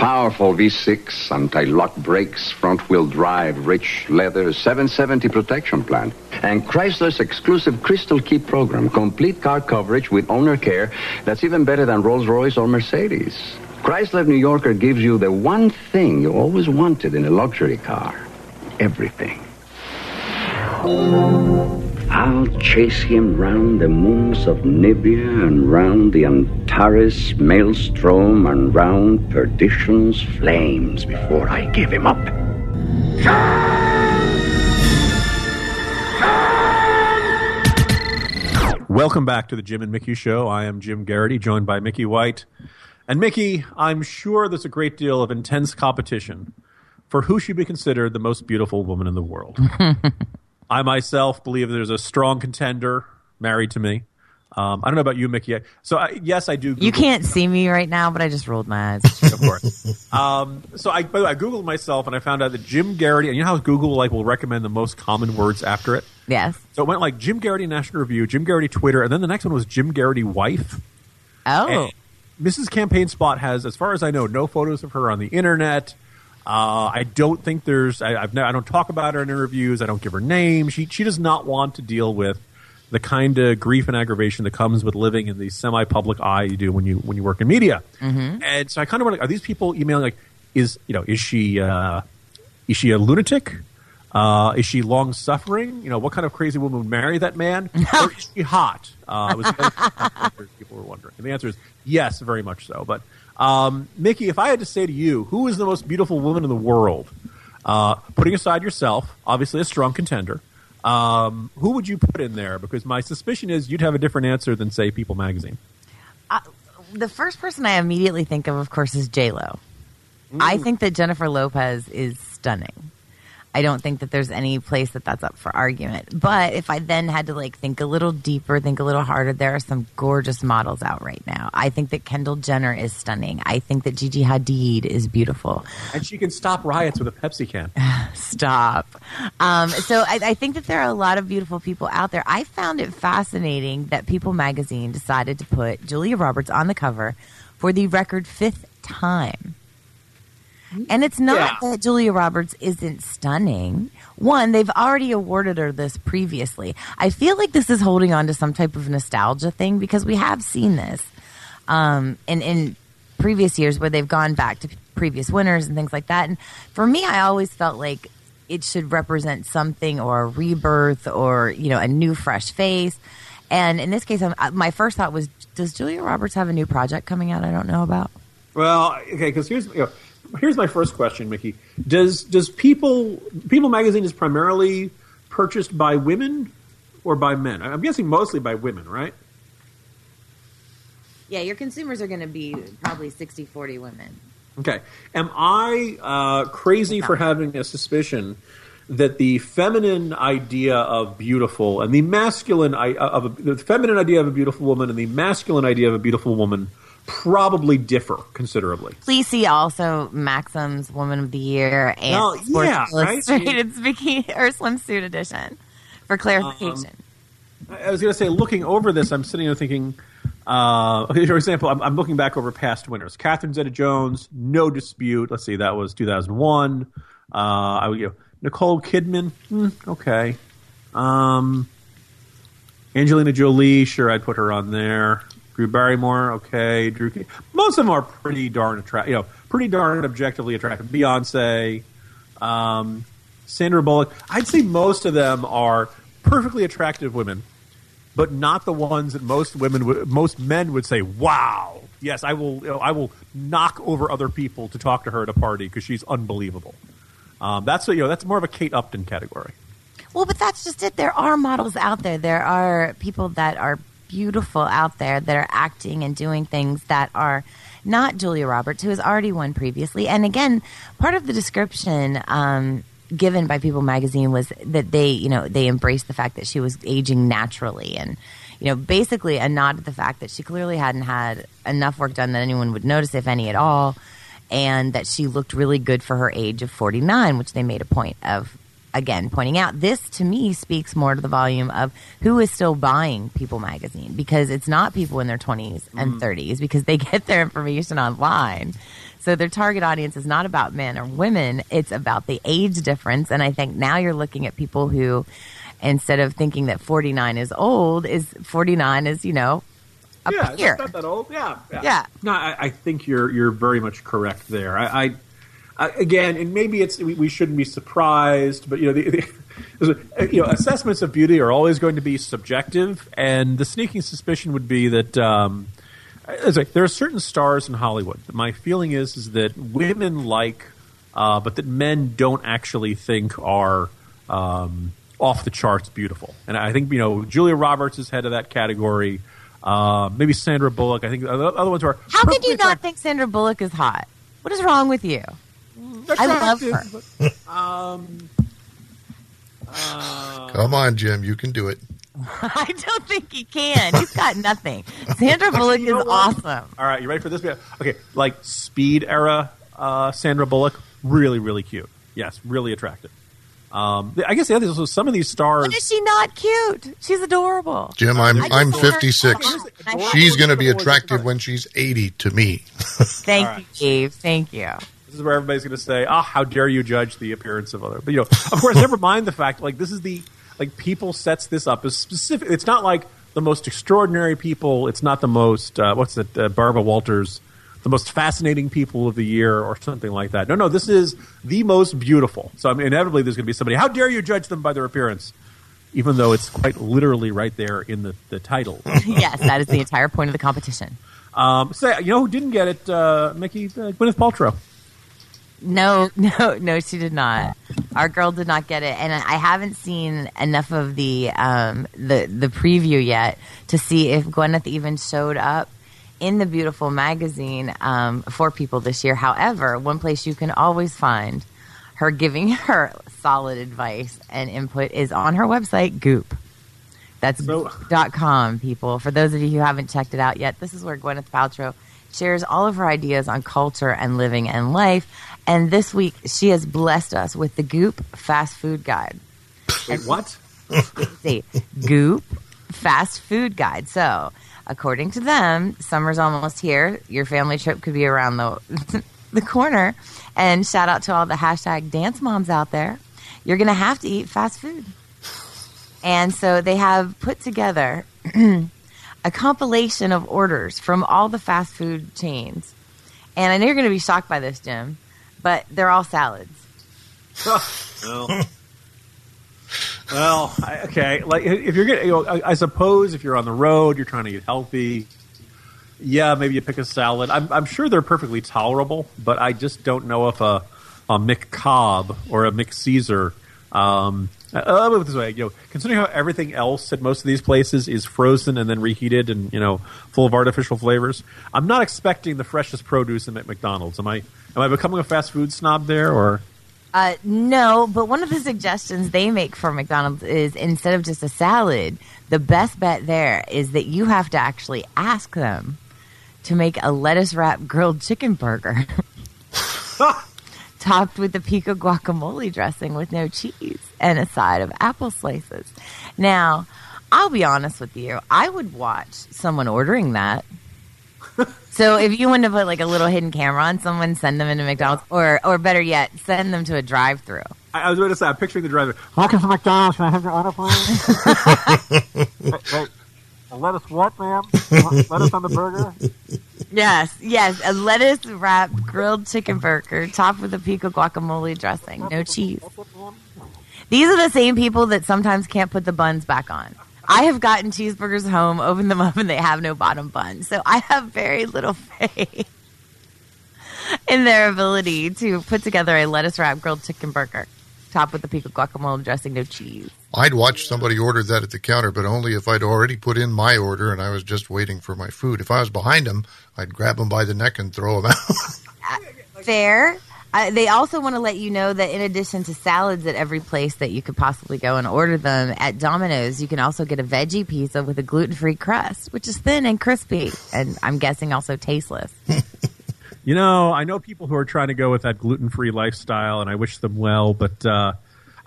Powerful V6, anti-lock brakes, front-wheel drive, rich leather, 770 protection plan. And Chrysler's exclusive Crystal Key program, complete car coverage with owner care that's even better than Rolls-Royce or Mercedes. Chrysler New Yorker gives you the one thing you always wanted in a luxury car. Everything. I'll chase him round the moons of Nibia and round the Antares maelstrom and round perdition's flames before I give him up. Welcome back to the Jim and Mickey Show. I am Jim Geraghty, joined by Mickey White. And Mickey, I'm sure there's a great deal of intense competition for who should be considered the most beautiful woman in the world. [LAUGHS] I myself believe there's a strong contender married to me. Um, I don't know about you, Mickey. So, I, yes, I do. You can't see me right now, but I just rolled my eyes. [LAUGHS] of course. Um, so I, by the way, I googled myself and I found out that Jim Geraghty, and you know how Google like will recommend the most common words after it. Yes. So it went like Jim Geraghty National Review, Jim Geraghty Twitter, and then the next one was Jim Geraghty wife. Oh. And Mrs. Campaign Spot has, as far as I know, no photos of her on the internet. Uh, I don't think there's. I, I've no, I don't talk about her in interviews. I don't give her name. She she does not want to deal with the kind of grief and aggravation that comes with living in the semi-public eye you do when you when you work in media. Mm-hmm. And so I kind of wonder, are these people emailing like, is you know, is she uh, Is she a lunatic? Uh, is she long suffering? You know, what kind of crazy woman would marry that man? [LAUGHS] or is she hot? Uh, was people were wondering. And the answer is yes, very much so. But um, Mickey, if I had to say to you, who is the most beautiful woman in the world? Uh, putting aside yourself, obviously a strong contender. Um, who would you put in there? Because my suspicion is you'd have a different answer than say People Magazine. Uh, the first person I immediately think of, of course, is J Lo. I think that Jennifer Lopez is stunning. I don't think that there's any place that that's up for argument. But if I then had to like think a little deeper, think a little harder, there are some gorgeous models out right now. I think that Kendall Jenner is stunning. I think that Gigi Hadid is beautiful. And she can stop riots with a Pepsi can. [SIGHS] Stop. Um, so I, I think that there are a lot of beautiful people out there. I found it fascinating that People Magazine decided to put Julia Roberts on the cover for the record fifth time. And it's not that Julia Roberts isn't stunning. One, they've already awarded her this previously. I feel like this is holding on to some type of nostalgia thing because we have seen this um, in in previous years where they've gone back to previous winners and things like that. And for me, I always felt like it should represent something or a rebirth or you know a new fresh face. And in this case, I'm, uh, my first thought was, does Julia Roberts have a new project coming out? I don't know about. Well, okay, because here's you know, here's my first question, Mickey. Does does people People Magazine is primarily purchased by women or by men? I'm guessing mostly by women, right? Yeah, your consumers are going to be probably 60 40 women. Okay. Am I uh, crazy for having a suspicion that the feminine idea of beautiful and the masculine i- of a, the feminine idea of a beautiful woman and the masculine idea of a beautiful woman probably differ considerably? Please see also Maxim's Woman of the Year and Well, Sports yeah, right? Illustrated bikini [LAUGHS] or swimsuit edition for clarification. I was going to say, looking over this, I'm sitting there thinking. Uh, okay, for example, I'm, I'm looking back over past winners. Catherine Zeta-Jones, no dispute. Let's see, that was 2001. Uh, I would, you know, Nicole Kidman, hmm, okay. Um, Angelina Jolie, sure, I'd put her on there. Drew Barrymore, okay. Drew, most of them are pretty darn attractive. You know, pretty darn objectively attractive. Beyonce, um, Sandra Bullock. I'd say most of them are perfectly attractive women, but not the ones that most women, would, most men would say, "Wow, yes, I will, you know, I will knock over other people to talk to her at a party because she's unbelievable." Um, that's you know, that's more of a Kate Upton category. Well, but that's just it. There are models out there. There are people that are beautiful out there that are acting and doing things that are not Julia Roberts, who has already won previously. And again, part of the description um, given by People Magazine was that they, you know, they embraced the fact that she was aging naturally and. You know, basically a nod to the fact that she clearly hadn't had enough work done that anyone would notice, if any at all, and that she looked really good for her age of 49, which they made a point of again pointing out. This to me speaks more to the volume of who is still buying People magazine because it's not people in their 20s and mm. 30s because they get their information online. So their target audience is not about men or women, it's about the age difference and I think now you're looking at people who instead of thinking that 49 is old is 49 is, you know, a yeah, it's not that old. Yeah, Yeah. No, I, I think you're you're very much correct there. I, I, I again, and maybe it's we, we shouldn't be surprised, but you know, the, the, [LAUGHS] you know, assessments of beauty are always going to be subjective, and the sneaking suspicion would be that. Um, like there are certain stars in Hollywood. My feeling is is that women like, uh, but that men don't actually think are um, off the charts beautiful. And I think you know Julia Roberts is head of that category. Uh, maybe Sandra Bullock. I think the other ones are. How could you not think Sandra Bullock is hot? What is wrong with you? I love her. Attractive, [LAUGHS] Um, Come on, Jim, you can do it. [LAUGHS] I don't think he can. He's got nothing. Sandra [LAUGHS] Bullock is awesome. All right, you ready for this? Okay, like Speed era uh, Sandra Bullock, really, really cute. Yes, really attractive. Um, I guess the other thing is some of these stars. But is she not cute? She's adorable. Jim, I'm I just I'm 56. She's going to be attractive when she's 80 to me. Thank All you, Dave. Thank you. This is where everybody's going to say, "Ah, how dare you judge the appearance of other?" But you know, of course, never mind the fact like this is the like people sets this up as specific. It's not like the most extraordinary people. It's not the most uh, what's it? Uh, Barbara Walters the most fascinating people of the year or something like that. No, no, this is the most beautiful. So I mean, inevitably there's going to be somebody. How dare you judge them by their appearance? Even though it's quite literally right there in the, the title. [LAUGHS] yes, that is the entire point of the competition. Um, so you know who didn't get it? Uh, Mickey uh, Gwyneth Paltrow. No, [LAUGHS] no, no, she did not. Our girl did not get it, and I haven't seen enough of the um, the the preview yet to see if Gwyneth even showed up in the beautiful magazine um, for people this year. However, one place you can always find her giving [LAUGHS] her solid advice and input is on her website, Goop. That's So- dot com, people. For those of you who haven't checked it out yet, this is where Gwyneth Paltrow shares all of her ideas on culture and living and life. And this week, she has blessed us with the Goop Fast Food Guide. Wait, what? [LAUGHS] See, Goop Fast Food Guide. So, according to them, summer's almost here. Your family trip could be around the [LAUGHS] the corner. And shout out to all the hashtag dance moms out there. You're going to have to eat fast food. And so they have put together [CLEARS THROAT] a compilation of orders from all the fast food chains. And I know you're going to be shocked by this, Jim, but they're all salads. [LAUGHS] well, well, I, okay. Like if you're getting, you know, I, I suppose if you're on the road, you're trying to get healthy. Yeah, maybe you pick a salad. I'm, I'm sure they're perfectly tolerable, but I just don't know if a a McCobb or a McCaesar. Um, uh, put it this way, you know, considering how everything else at most of these places is frozen and then reheated and you know full of artificial flavors, I'm not expecting the freshest produce at McDonald's. Am I? Am I becoming a fast food snob there, or? Uh, no, but one of the suggestions they make for McDonald's is instead of just a salad, the best bet there is that you have to actually ask them to make a lettuce wrap grilled chicken burger [LAUGHS] topped with the pico guacamole dressing with no cheese and a side of apple slices. Now, I'll be honest with you, I would watch someone ordering that. So if you wanted to put like a little hidden camera on someone, send them into McDonald's, or or better yet, send them to a drive-through. I, I was going to say, I'm picturing the driver. Welcome to McDonald's. Can I have your order, please? [LAUGHS] wait, wait. A lettuce what, ma'am? lettuce on the burger? Yes, yes, a lettuce wrapped grilled chicken burger topped with a pico guacamole dressing, no cheese. These are the same people that sometimes can't put the buns back on. I have gotten cheeseburgers home, opened them up, and they have no bottom bun. So I have very little [LAUGHS] faith in their ability to put together a lettuce wrap grilled chicken burger topped with the pico guacamole dressing, no cheese. I'd watch somebody order that at the counter, but only if I'd already put in my order and I was just waiting for my food. If I was behind them, I'd grab them by the neck and throw them out. [LAUGHS] Uh, fair. Uh, they also want to let you know that in addition to salads at every place that you could possibly go and order them at Domino's, you can also get a veggie pizza with a gluten-free crust, which is thin and crispy, and I'm guessing also tasteless. [LAUGHS] You know, I know people who are trying to go with that gluten free lifestyle, and I wish them well. But uh,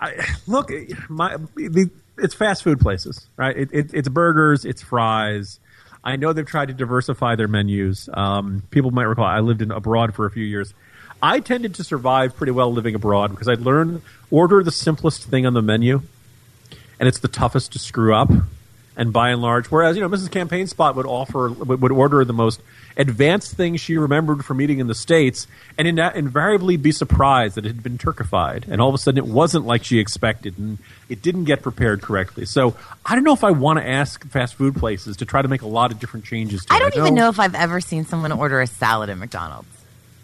I, look, my the, it's fast food places, right? It, it, it's burgers, it's fries. I know they've tried to diversify their menus. Um, people might recall I lived in abroad for a few years. I tended to survive pretty well living abroad because I'd learned order the simplest thing on the menu, and it's the toughest to screw up. And by and large, whereas you know Mrs. Campaign Spot would offer would, order the most advanced thing she remembered from eating in the states, and in invariably be surprised that it had been turkified, and all of a sudden it wasn't like she expected, and it didn't get prepared correctly. So I don't know if I want to ask fast food places to try to make a lot of different changes. To I don't even know if I've ever seen someone order a salad at McDonald's.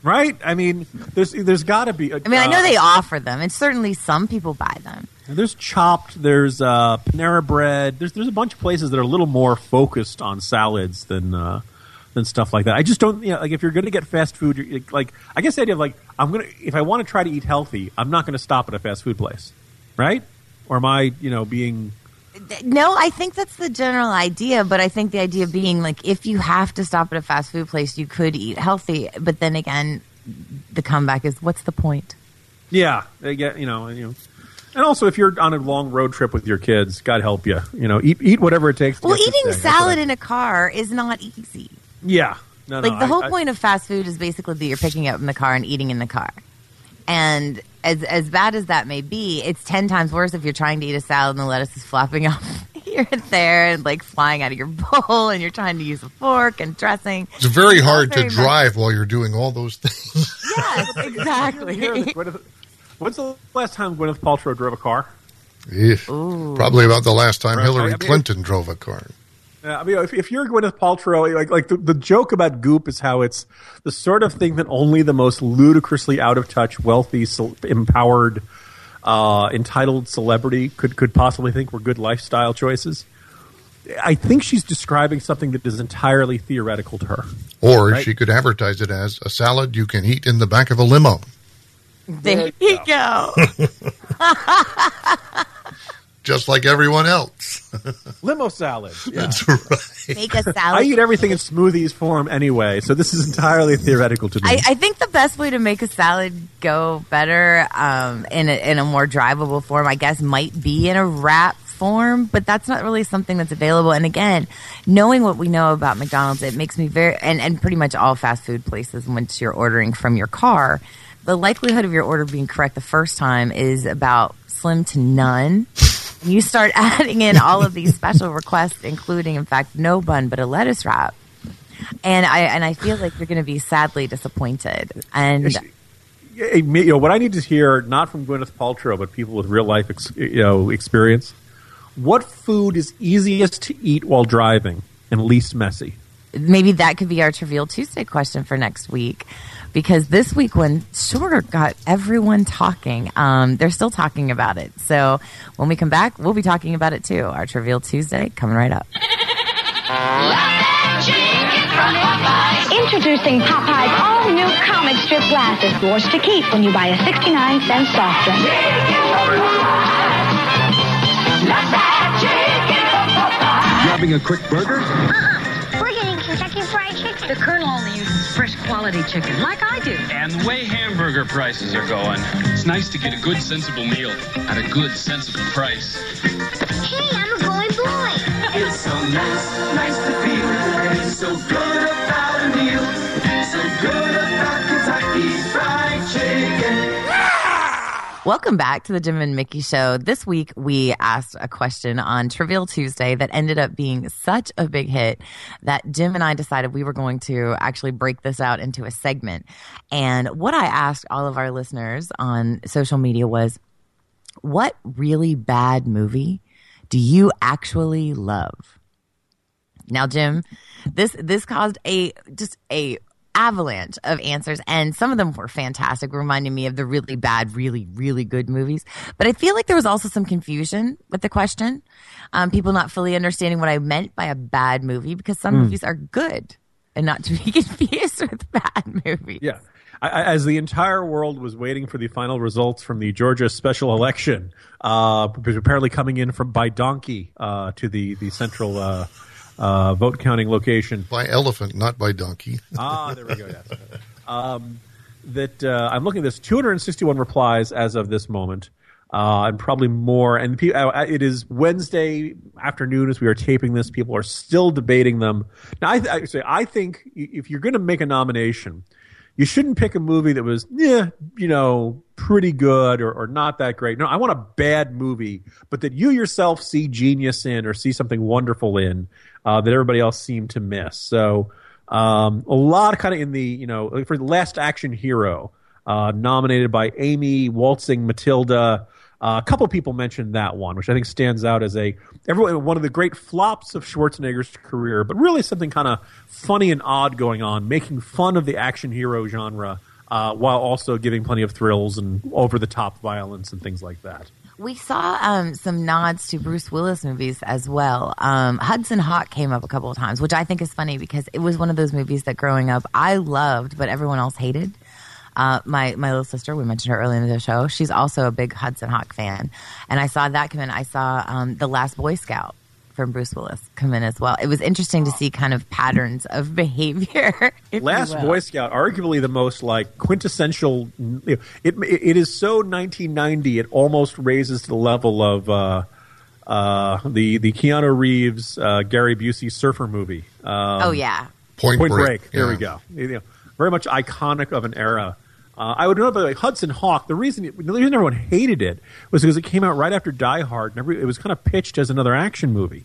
Right? I mean, there's there's got to be. A, I mean, I know uh, they offer them, and certainly some people buy them. There's chopped. There's uh, Panera bread. There's there's a bunch of places that are a little more focused on salads than uh, than stuff like that. I just don't. You know, like if you're going to get fast food, you're, like I guess the idea of like I'm gonna if I want to try to eat healthy, I'm not going to stop at a fast food place, right? Or am I, you know, being No, I think that's the general idea, but I think the idea being like if you have to stop at a fast food place, you could eat healthy. But then again, the comeback is what's the point? yeah, they get you know, and, you know. And also, if you're on a long road trip with your kids, God help you. You know, eat eat whatever it takes. To Well, eating. Salad I- in a car is not easy. yeah, no, no, like the I- whole I- point of fast food is basically that you're picking up in the car and eating in the car. And as as bad as that may be, it's ten times worse if you're trying to eat a salad and the lettuce is flopping [LAUGHS] off here and there and like flying out of your [LAUGHS] bowl, and you're trying to use a fork and dressing. It's very Not hard to much- drive while you're doing all those things. [LAUGHS] Yes, exactly. When's the last time Gwyneth Paltrow drove a car? Probably about the last time Hillary Clinton drove a car. Yeah, I mean, if, if you're Gwyneth Paltrow, like like the, the joke about Goop is how it's the sort of thing that only the most ludicrously out of touch, wealthy, empowered, uh, entitled celebrity could could possibly think were good lifestyle choices. I think she's describing something that is entirely theoretical to her. Or Right. she could advertise it as a salad you can eat in the back of a limo. There you go. [LAUGHS] [LAUGHS] Just like everyone else. [LAUGHS] Limo salad. Yeah. That's right. Make a salad. I eat everything in smoothies form anyway, so this is entirely theoretical to me. I, I think the best way to make a salad go better um, in, a, in a more drivable form, I guess, might be in a wrap form, but that's not really something that's available. And again, knowing what we know about McDonald's, it makes me very, and, and pretty much all fast food places, once you're ordering from your car, the likelihood of your order being correct the first time is about slim to none. You start [LAUGHS] adding in all of these special requests, including, in fact, no bun, but a lettuce wrap. And I and I feel like you're going to be sadly disappointed. And you know, what I need to hear, not from Gwyneth Paltrow, but people with real life, ex- you know, experience. What food is easiest to eat while driving and least messy? Maybe that could be our Trivial Tuesday question for next week. Because this week one sure got everyone talking. Um, they're still talking about it. So when we come back, we'll be talking about it too. Our Trivial Tuesday coming right up. Introducing Popeye's all new comic strip glasses, yours to keep when you buy a 69 cent soft drink. Grabbing a quick burger? The Colonel only uses fresh quality chicken, like I do. And the way hamburger prices are going, it's nice to get a good, sensible meal at a good, sensible price. Hey, I'm a going boy. It's so nice, nice to feel it's so good Welcome back to the Jim and Mickey Show. This week we asked a question on Trivial Tuesday that ended up being such a big hit that Jim and I decided we were going to actually break this out into a segment. And what I asked all of our listeners on social media was, what really bad movie do you actually love? Now, Jim, this this caused a just a avalanche of answers, and some of them were fantastic, reminding me of the really bad, really really good movies. But I feel like there was also some confusion with the question. Um, people not fully understanding what I meant by a bad movie because some Hmm. movies are good and not to be [LAUGHS] confused with bad movies. Yeah. I- as the entire world was waiting for the final results from the Georgia special election, uh, apparently coming in from by donkey uh, to the the central uh, uh, vote counting location. By elephant, not by donkey. [LAUGHS] Ah, there we go. Yes. Um, that uh, I'm looking at this 261 replies as of this moment, uh, and probably more. And pe- uh, it is Wednesday afternoon as we are taping this. People are still debating them. Now, I, I say I think if you're going to make a nomination, you shouldn't pick a movie that was, yeah, you know, pretty good or, or not that great. No, I want a bad movie, but that you yourself see genius in or see something wonderful in uh, that everybody else seemed to miss. So um, a lot kind of in the, you know, for Last Action Hero, uh, nominated by Amy Waltzing Matilda. Uh, a couple people mentioned that one, which I think stands out as a everyone one of the great flops of Schwarzenegger's career, but really something kind of funny and odd going on, making fun of the action hero genre uh, while also giving plenty of thrills and over the top violence and things like that. We saw um, some nods to Bruce Willis movies as well. Um, Hudson Hawk came up a couple of times, which I think is funny because it was one of those movies that growing up I loved, but everyone else hated. Uh, my my little sister, we mentioned her earlier in the show. She's also a big Hudson Hawk fan, and I saw that come in. I saw um, the Last Boy Scout from Bruce Willis come in as well. It was interesting to see kind of patterns of [LAUGHS] behavior. Last. Boy Scout, arguably the most like quintessential. You know, it it is so 1990. It almost raises to the level of uh, uh, the the Keanu Reeves uh, Gary Busey surfer movie. Um, Oh, yeah. Point Break, There we go. You know, very much iconic of an era. Uh, I would know, by the way, Hudson Hawk. The reason the reason everyone hated it was because it came out right after Die Hard, and every, it was kind of pitched as another action movie,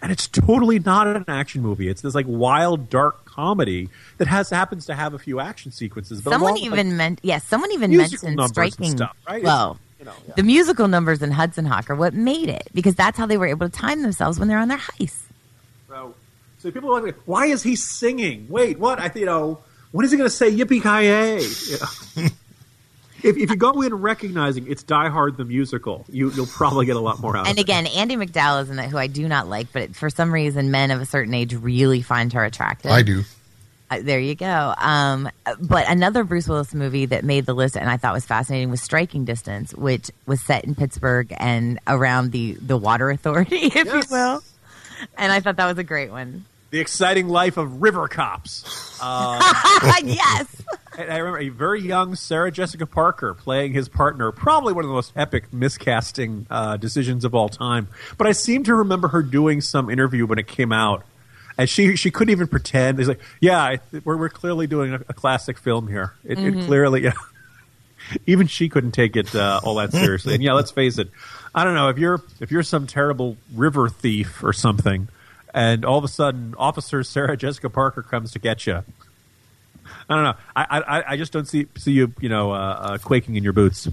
and it's totally not an action movie. It's this like wild, dark comedy that has happens to have a few action sequences. But someone even like, meant yes, someone even mentioned striking. stuff, right? Well, you know, yeah. the musical numbers in Hudson Hawk are what made it because that's how they were able to time themselves when they're on their heist. So, so people are like, why is he singing? Wait, what? I you know, when is he going to say yippee ki yay? [LAUGHS] if, if you go in recognizing it's Die Hard the musical, you, you'll probably get a lot more out of it. And of again, Andie MacDowell is in that who I do not like, but for some reason, men of a certain age really find her attractive. I do. Uh, there you go. Um, but another Bruce Willis movie that made the list and I thought was fascinating was Striking Distance, which was set in Pittsburgh and around the, the water authority, [LAUGHS] if you will. And I thought that was a great one. The exciting life of river cops. Um, [LAUGHS] yes. and I remember a very young Sarah Jessica Parker playing his partner, probably one of the most epic miscasting uh, decisions of all time. But I seem to remember her doing some interview when it came out. And she she couldn't even pretend. It's like, yeah, we're we're clearly doing a, a classic film here. It, Mhm. it clearly, yeah. [LAUGHS] even she couldn't take it uh, all that seriously. And yeah, let's face it. I don't know if you're if you're some terrible river thief or something, and all of a sudden Officer Sarah Jessica Parker comes to get you. I don't know. I I, I just don't see see you you know uh, uh, quaking in your boots.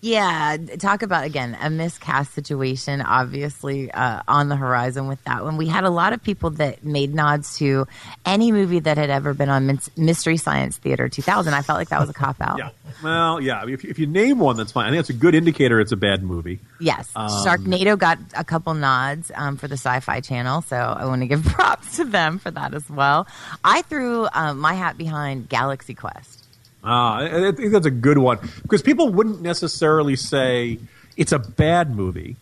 Yeah, talk about again a miscast situation. Obviously, uh, on the horizon with that one, we had a lot of people that made nods to any movie that had ever been on Mys- Mystery Science Theater 2000. I felt like that was a cop out. [LAUGHS] Yeah. Well, yeah. I mean, if, if you name one, that's fine. I think that's a good indicator it's a bad movie. Yes, Um, Sharknado got a couple nods um, for the Sci-Fi Channel, so I want to give [LAUGHS] props to them for that as well. I threw um, my hat behind Galaxy Quest. Ah, I I think that's a good one because people wouldn't necessarily say it's a bad movie.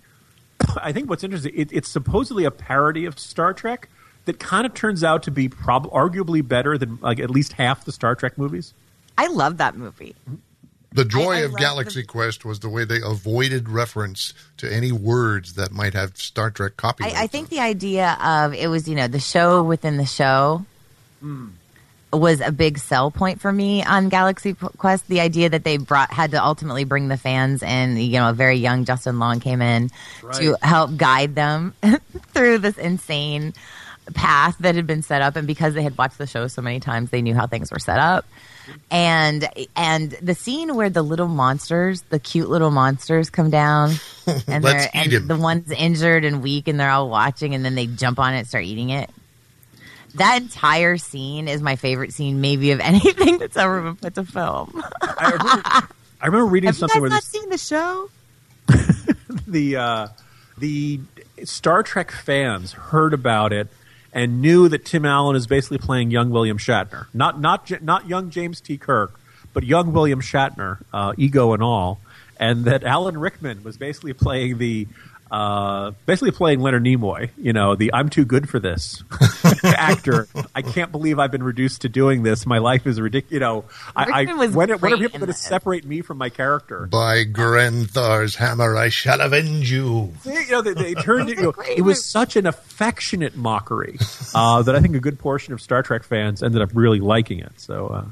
I think what's interesting, it, it's supposedly a parody of Star Trek that kind of turns out to be prob- arguably better than like at least half the Star Trek movies. I love that movie. The joy I of love Galaxy Quest was the way they avoided reference to any words that might have Star Trek copyright. I, I think the idea of it was, you know, the show within the show was a big sell point for me on Galaxy Quest. The idea that they brought had to ultimately bring the fans and you know a very young Justin Long came in to help guide them [LAUGHS] through this insane path that had been set up, and because they had watched the show so many times, they knew how things were set up. And and the scene where the little monsters, the cute little monsters, come down, [LAUGHS] and and the one's injured and weak, and they're all watching, and then they jump on it, and start eating it. That entire scene is my favorite scene, maybe of [LAUGHS] anything that's ever been put to film. I remember reading Have you something guys where not this, seen the show? [LAUGHS] the uh, the Star Trek fans heard about it and knew that Tim Allen is basically playing young William Shatner, not not not young James T. Kirk, but young William Shatner, uh, ego and all, and that Alan Rickman was basically playing the. Uh, basically playing Leonard Nimoy, you know, the I'm too good for this [LAUGHS] actor. I can't believe I've been reduced to doing this. My life is ridiculous. You know, I, I when, when are people going to separate me from my character? By Grabthar's hammer, I shall avenge you. See, you know, they, they turned it. You know, it was such an affectionate mockery uh, that I think a good portion of Star Trek fans ended up really liking it. So, uh,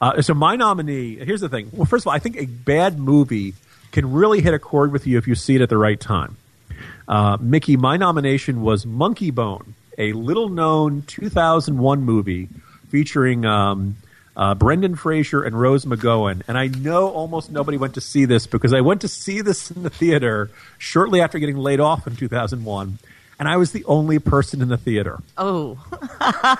uh, so my nominee. Here's the thing. Well, first of all, I think a bad movie can really hit a chord with you if you see it at the right time. Uh, Mickey, my nomination was Monkey Bone, a little-known 2001 movie featuring um, uh, Brendan Fraser and Rose McGowan. And I know almost nobody went to see this because I went to see this in the theater shortly after getting laid off in 2001, and I was the only person in the theater. Oh,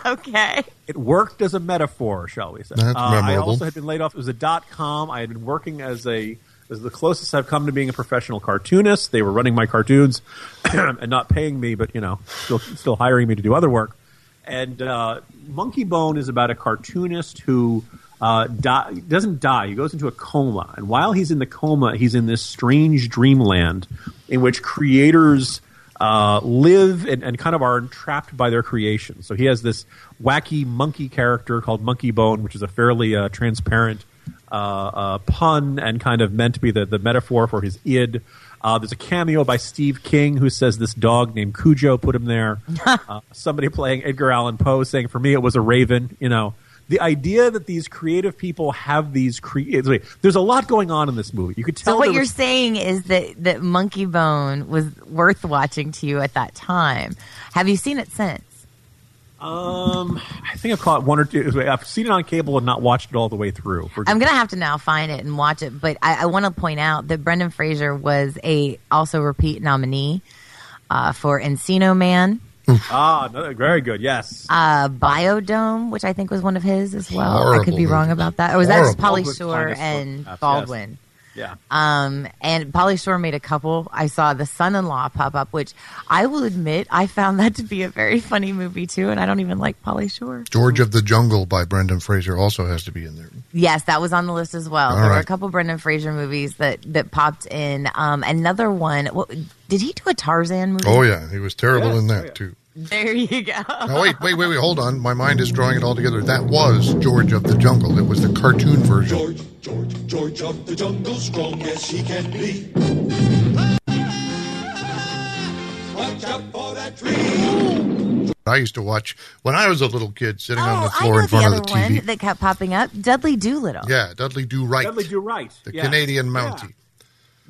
[LAUGHS] okay. It worked as a metaphor, shall we say? That's Uh, I also had been laid off. It was a dot com. I had been working as a as the closest I've come to being a professional cartoonist. They were running my cartoons [CLEARS THROAT] and not paying me, but you know, still still hiring me to do other work. And uh, Monkey Bone is about a cartoonist who uh, doesn't die. He goes into a coma, and while he's in the coma, he's in this strange dreamland in which creators uh, live and, and kind of are entrapped by their creation. So he has this wacky monkey character called Monkey Bone, which is a fairly uh, transparent uh, uh, pun and kind of meant to be the, the metaphor for his id. Uh, there's a cameo by Steve King who says this dog named Cujo put him there. [LAUGHS] uh, somebody playing Edgar Allan Poe saying, "For me, it was a raven." You know, the idea that these creative people have these creative. There's a lot going on in this movie. You could tell. So what you're was- saying is that that Monkey Bone was worth watching to you at that time. Have you seen it since? Um, I think I've caught one or two. I've seen it on cable and not watched it all the way through. For- I'm gonna have to now find it and watch it. But I, I want to point out that Brendan Fraser was a also repeat nominee uh, for Encino Man, [LAUGHS] ah, no, very good. Yes. uh, Biodome, which I think was one of his as well. I could be Horrible wrong movie. about that. Or was that. Pauly Shore Yes, and yes. Baldwin? Yeah. Um, and Pauly Shore made a couple. I saw The Son-in-Law pop up, which I will admit I found that to be a very funny movie too. And I don't even like Pauly Shore. George of the Jungle by Brendan Fraser also has to be in there. Yes, that was on the list as well. All there were a right. couple Brendan Fraser movies that that popped in. Um, another one. What, did he do a Tarzan movie? Oh yeah, he was terrible in that too. There you go. Now wait, wait, wait, wait, hold on. My mind is drawing it all together. That was George of the Jungle. It was the cartoon version. George, George, George of the jungle, strong as he can be. Watch out for that tree. I used to watch when I was a little kid, sitting on oh, the Oh, I floor know in the front other of the TV. one that kept popping up. Dudley Doolittle. Yeah, Dudley Do Right, Dudley Do Right. the yes. Canadian Mountie.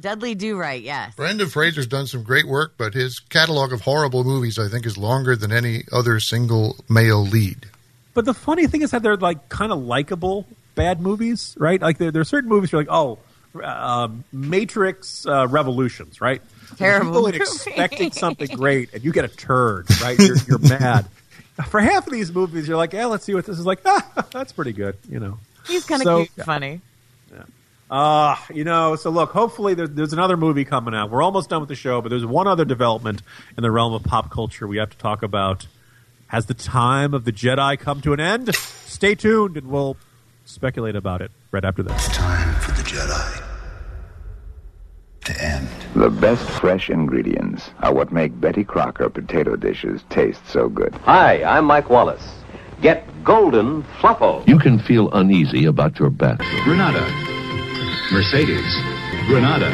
Dudley Do Right. Yes. Brendan Fraser's done some great work, but his catalog of horrible movies, I think, is longer than any other single male lead. But the funny thing is that they're like kind of likable bad movies, right? Like there, there are certain movies you're like, oh, um, Matrix uh, Revolutions, right? Terrible You go in expecting something great, and you get a turd, right? You're, you're mad. For half of these movies, you're like, yeah, let's see what this is like. Ah, [LAUGHS] that's pretty good, you know. He's kind of So- cute and funny. Uh, you know, so look, hopefully there, there's another movie coming out. We're almost done with the show, but there's one other development in the realm of pop culture we have to talk about. Has the time of the Jedi come to an end? Stay tuned and we'll speculate about it right after this. It's time for the Jedi to end. The best fresh ingredients are what make Betty Crocker potato dishes taste so good. Hi, I'm Mike Wallace. Get Golden Fluffo. You can feel uneasy about your bathroom. Granada. Mercedes. Granada.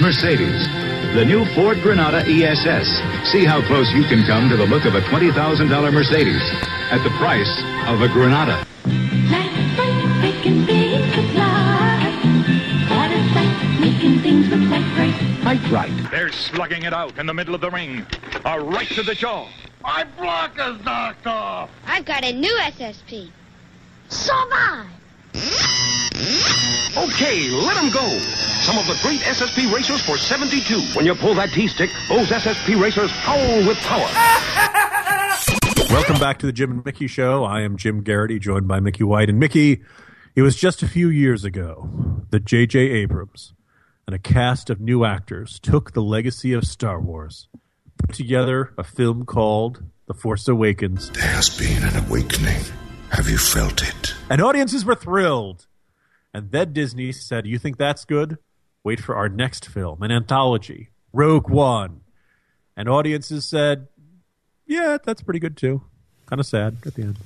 Mercedes. The new Ford Granada ESS. See how close you can come to the look of a $20,000 Mercedes at the price of a Granada. Fight right. Quite right. That is right, making things look like right. Pipewright. They're slugging it out in the middle of the ring. A right to the jaw. My block is knocked off. I've got a new SSP. So Survive! Okay, let them go. Some of the great SSP racers for 72. When you pull that T-stick, those SSP racers howl with power. [LAUGHS] Welcome back to the Jim and Mickey Show. I am Jim Geraghty, joined by Mickey White. And Mickey, it was just a few years ago that J.J. Abrams and a cast of new actors took the legacy of Star Wars, put together a film called The Force Awakens. There has been an awakening. Have you felt it? And audiences were thrilled. And then Disney said, You think that's good? Wait for our next film, an anthology, Rogue One. And audiences said, Yeah, that's pretty good too. Kind of sad at the end.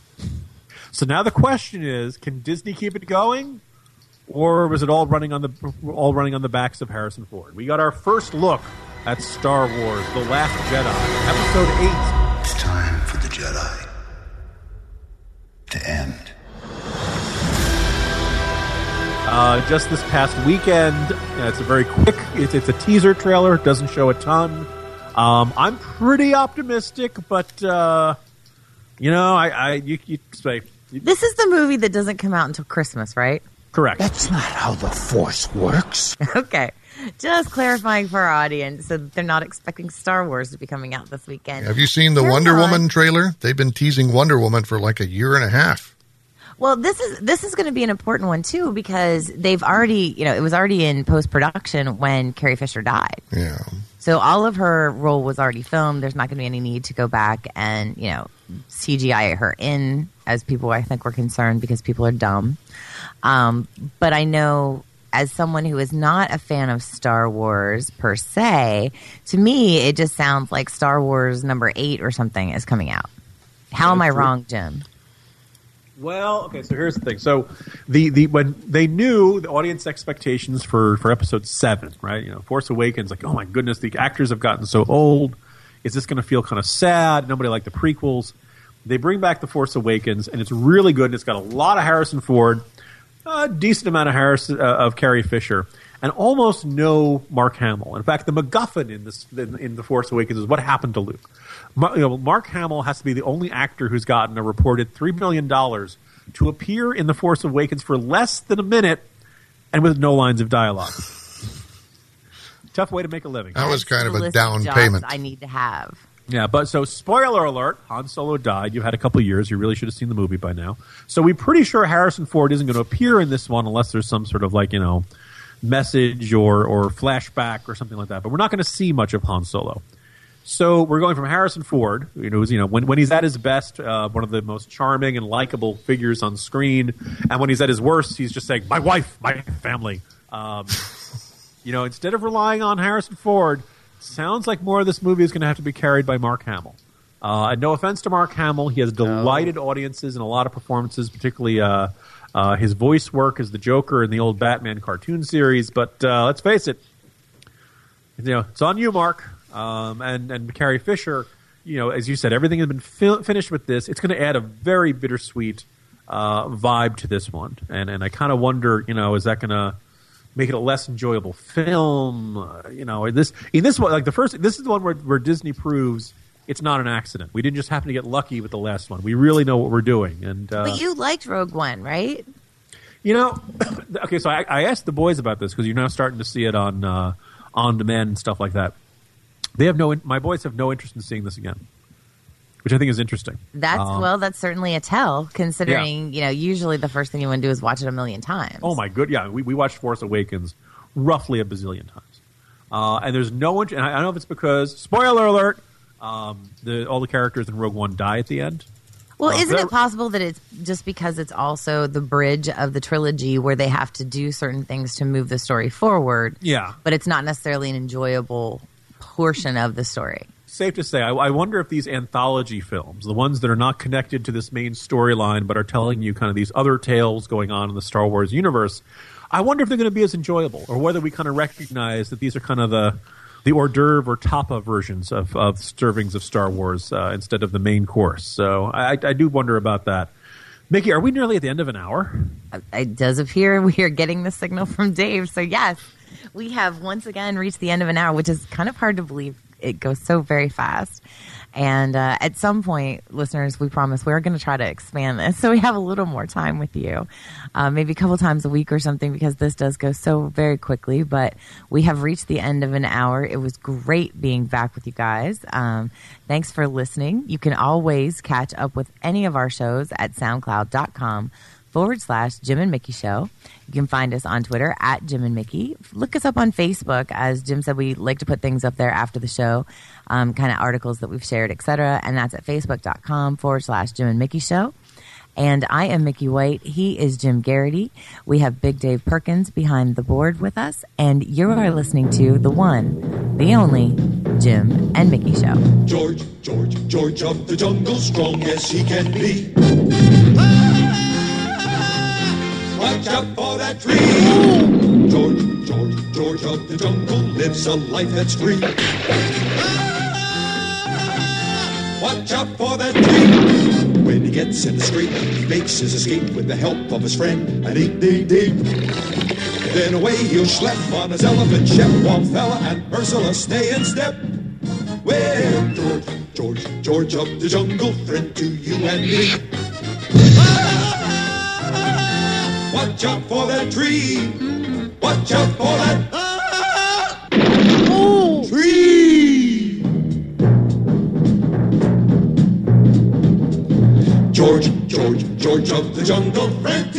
So now the question is, can Disney keep it going? Or was it all running on the all running on the backs of Harrison Ford? We got our first look at Star Wars: The Last Jedi, Episode Eight. To end. Uh, just this past weekend, uh, it's a very quick. It's, it's a teaser trailer. It doesn't show a ton. Um, I'm pretty optimistic, but uh, you know, I, I you, you say This is the movie that doesn't come out until Christmas, right? correct. That's not how the Force works. [LAUGHS] okay. Just clarifying for our audience so they're not expecting Star Wars to be coming out this weekend. Have you seen the Wonder on. Woman trailer? They've been teasing Wonder Woman for like a year and a half. Well, this is this is going to be an important one too because they've already, you know, it was already in post production when Carrie Fisher died. Yeah. So all of her role was already filmed. There's not going to be any need to go back and you know CGI her in, as people I think were concerned because people are dumb. Um, but I know as someone who is not a fan of Star Wars per se, to me it just sounds like Star Wars number eight or something is coming out. How am I wrong, Jim? Well, okay, so here's the thing. So the, the when they knew the audience expectations for, for episode seven, right? You know, Force Awakens, like, oh my goodness, the actors have gotten so old. Is this going to feel kind of sad? Nobody liked the prequels. They bring back The Force Awakens, and it's really good. And it's got a lot of Harrison Ford, a decent amount of Harrison uh, of Carrie Fisher, and almost no Mark Hamill. In fact, the MacGuffin in this in, in The Force Awakens is what happened to Luke. Mar- you know, Mark Hamill has to be the only actor who's gotten a reported three million dollars to appear in The Force Awakens for less than a minute and with no lines of dialogue. [LAUGHS] Tough way to make a living. That was kind of a down jobs payment. I need to have. Yeah, but so spoiler alert: Han Solo died. You've had a couple years. You really should have seen the movie by now. So we're pretty sure Harrison Ford isn't going to appear in this one unless there's some sort of like you know message or or flashback or something like that. But we're not going to see much of Han Solo. So we're going from Harrison Ford, you know, you know, when when he's at his best, uh, one of the most charming and likable figures on screen, and when he's at his worst, he's just saying, "My wife, my family." Um, [LAUGHS] you know, instead of relying on Harrison Ford, sounds like more of this movie is going to have to be carried by Mark Hamill. Uh, and no offense to Mark Hamill, he has delighted audiences in a lot of performances, particularly uh, uh, his voice work as the Joker in the old Batman cartoon series. But uh, let's face it, you know, it's on you, Mark, um, and and Carrie Fisher. You know, as you said, everything has been fi- finished with this. It's going to add a very bittersweet uh, vibe to this one, and and I kind of wonder, you know, is that going to make it a less enjoyable film? Uh, you know, this in this one, like the first, this is the one where where Disney proves. It's not an accident. We didn't just happen to get lucky with the last one. We really know what we're doing. And uh, but you liked Rogue One, right? you know, [COUGHS] okay, so I, I asked the boys about this because you're now starting to see it on uh, on demand and stuff like that. They have no. My boys have no interest in seeing this again, which I think is interesting. That's Um, well, that's certainly a tell, considering you know usually the first thing you want to do is watch it a million times. Oh my good, yeah. We, we watched Force Awakens roughly a bazillion times, uh, and there's no one. And I, I don't know if it's because spoiler alert, um, the all the characters in Rogue One die at the end. Well, Uh, isn't it possible that it's just because it's also the bridge of the trilogy where they have to do certain things to move the story forward, Yeah, but it's not necessarily an enjoyable portion of the story? Safe to say, I, I wonder if these anthology films, the ones that are not connected to this main storyline but are telling you kind of these other tales going on in the Star Wars universe, I wonder if they're going to be as enjoyable, or whether we kind of recognize that these are kind of the the hors d'oeuvre or tapa versions of, of servings of Star Wars uh, instead of the main course. So I, I do wonder about that. Mickey, are we nearly at the end of an hour? It does appear [LAUGHS] we are getting the signal from Dave. So yes, we have once again reached the end of an hour, which is kind of hard to believe. It goes so very fast. And uh, at some point, listeners, we promise we are going to try to expand this [LAUGHS] so we have a little more time with you, uh, maybe a couple times a week or something, because this does go so very quickly. But we have reached the end of an hour. It was great being back with you guys. Um, thanks for listening. You can always catch up with any of our shows at SoundCloud.com forward slash Jim and Mickey Show. You can find us on Twitter at Jim and Mickey. Look us up on Facebook. As Jim said, we like to put things up there after the show, um, kind of articles that we've shared, etc. And that's at facebook.com forward slash Jim and Mickey Show. And I am Mickey White. He is Jim Geraghty. We have Big Dave Perkins behind the board with us. And you are listening to the one, the only Jim and Mickey Show. George, George, George of the jungle, strong as he can be. Watch out for that tree. George, George, George of the jungle lives a life that's free. Ah, watch out for that tree. When he gets in the street, he makes his escape with the help of his friend, an eight deep deep. Then away he'll schlep on his elephant Shep while Fella and Ursula stay in step. With George, George, George of the jungle, friend to you and me. Watch out for that tree. Watch out for that tree. George, George, George of the jungle, you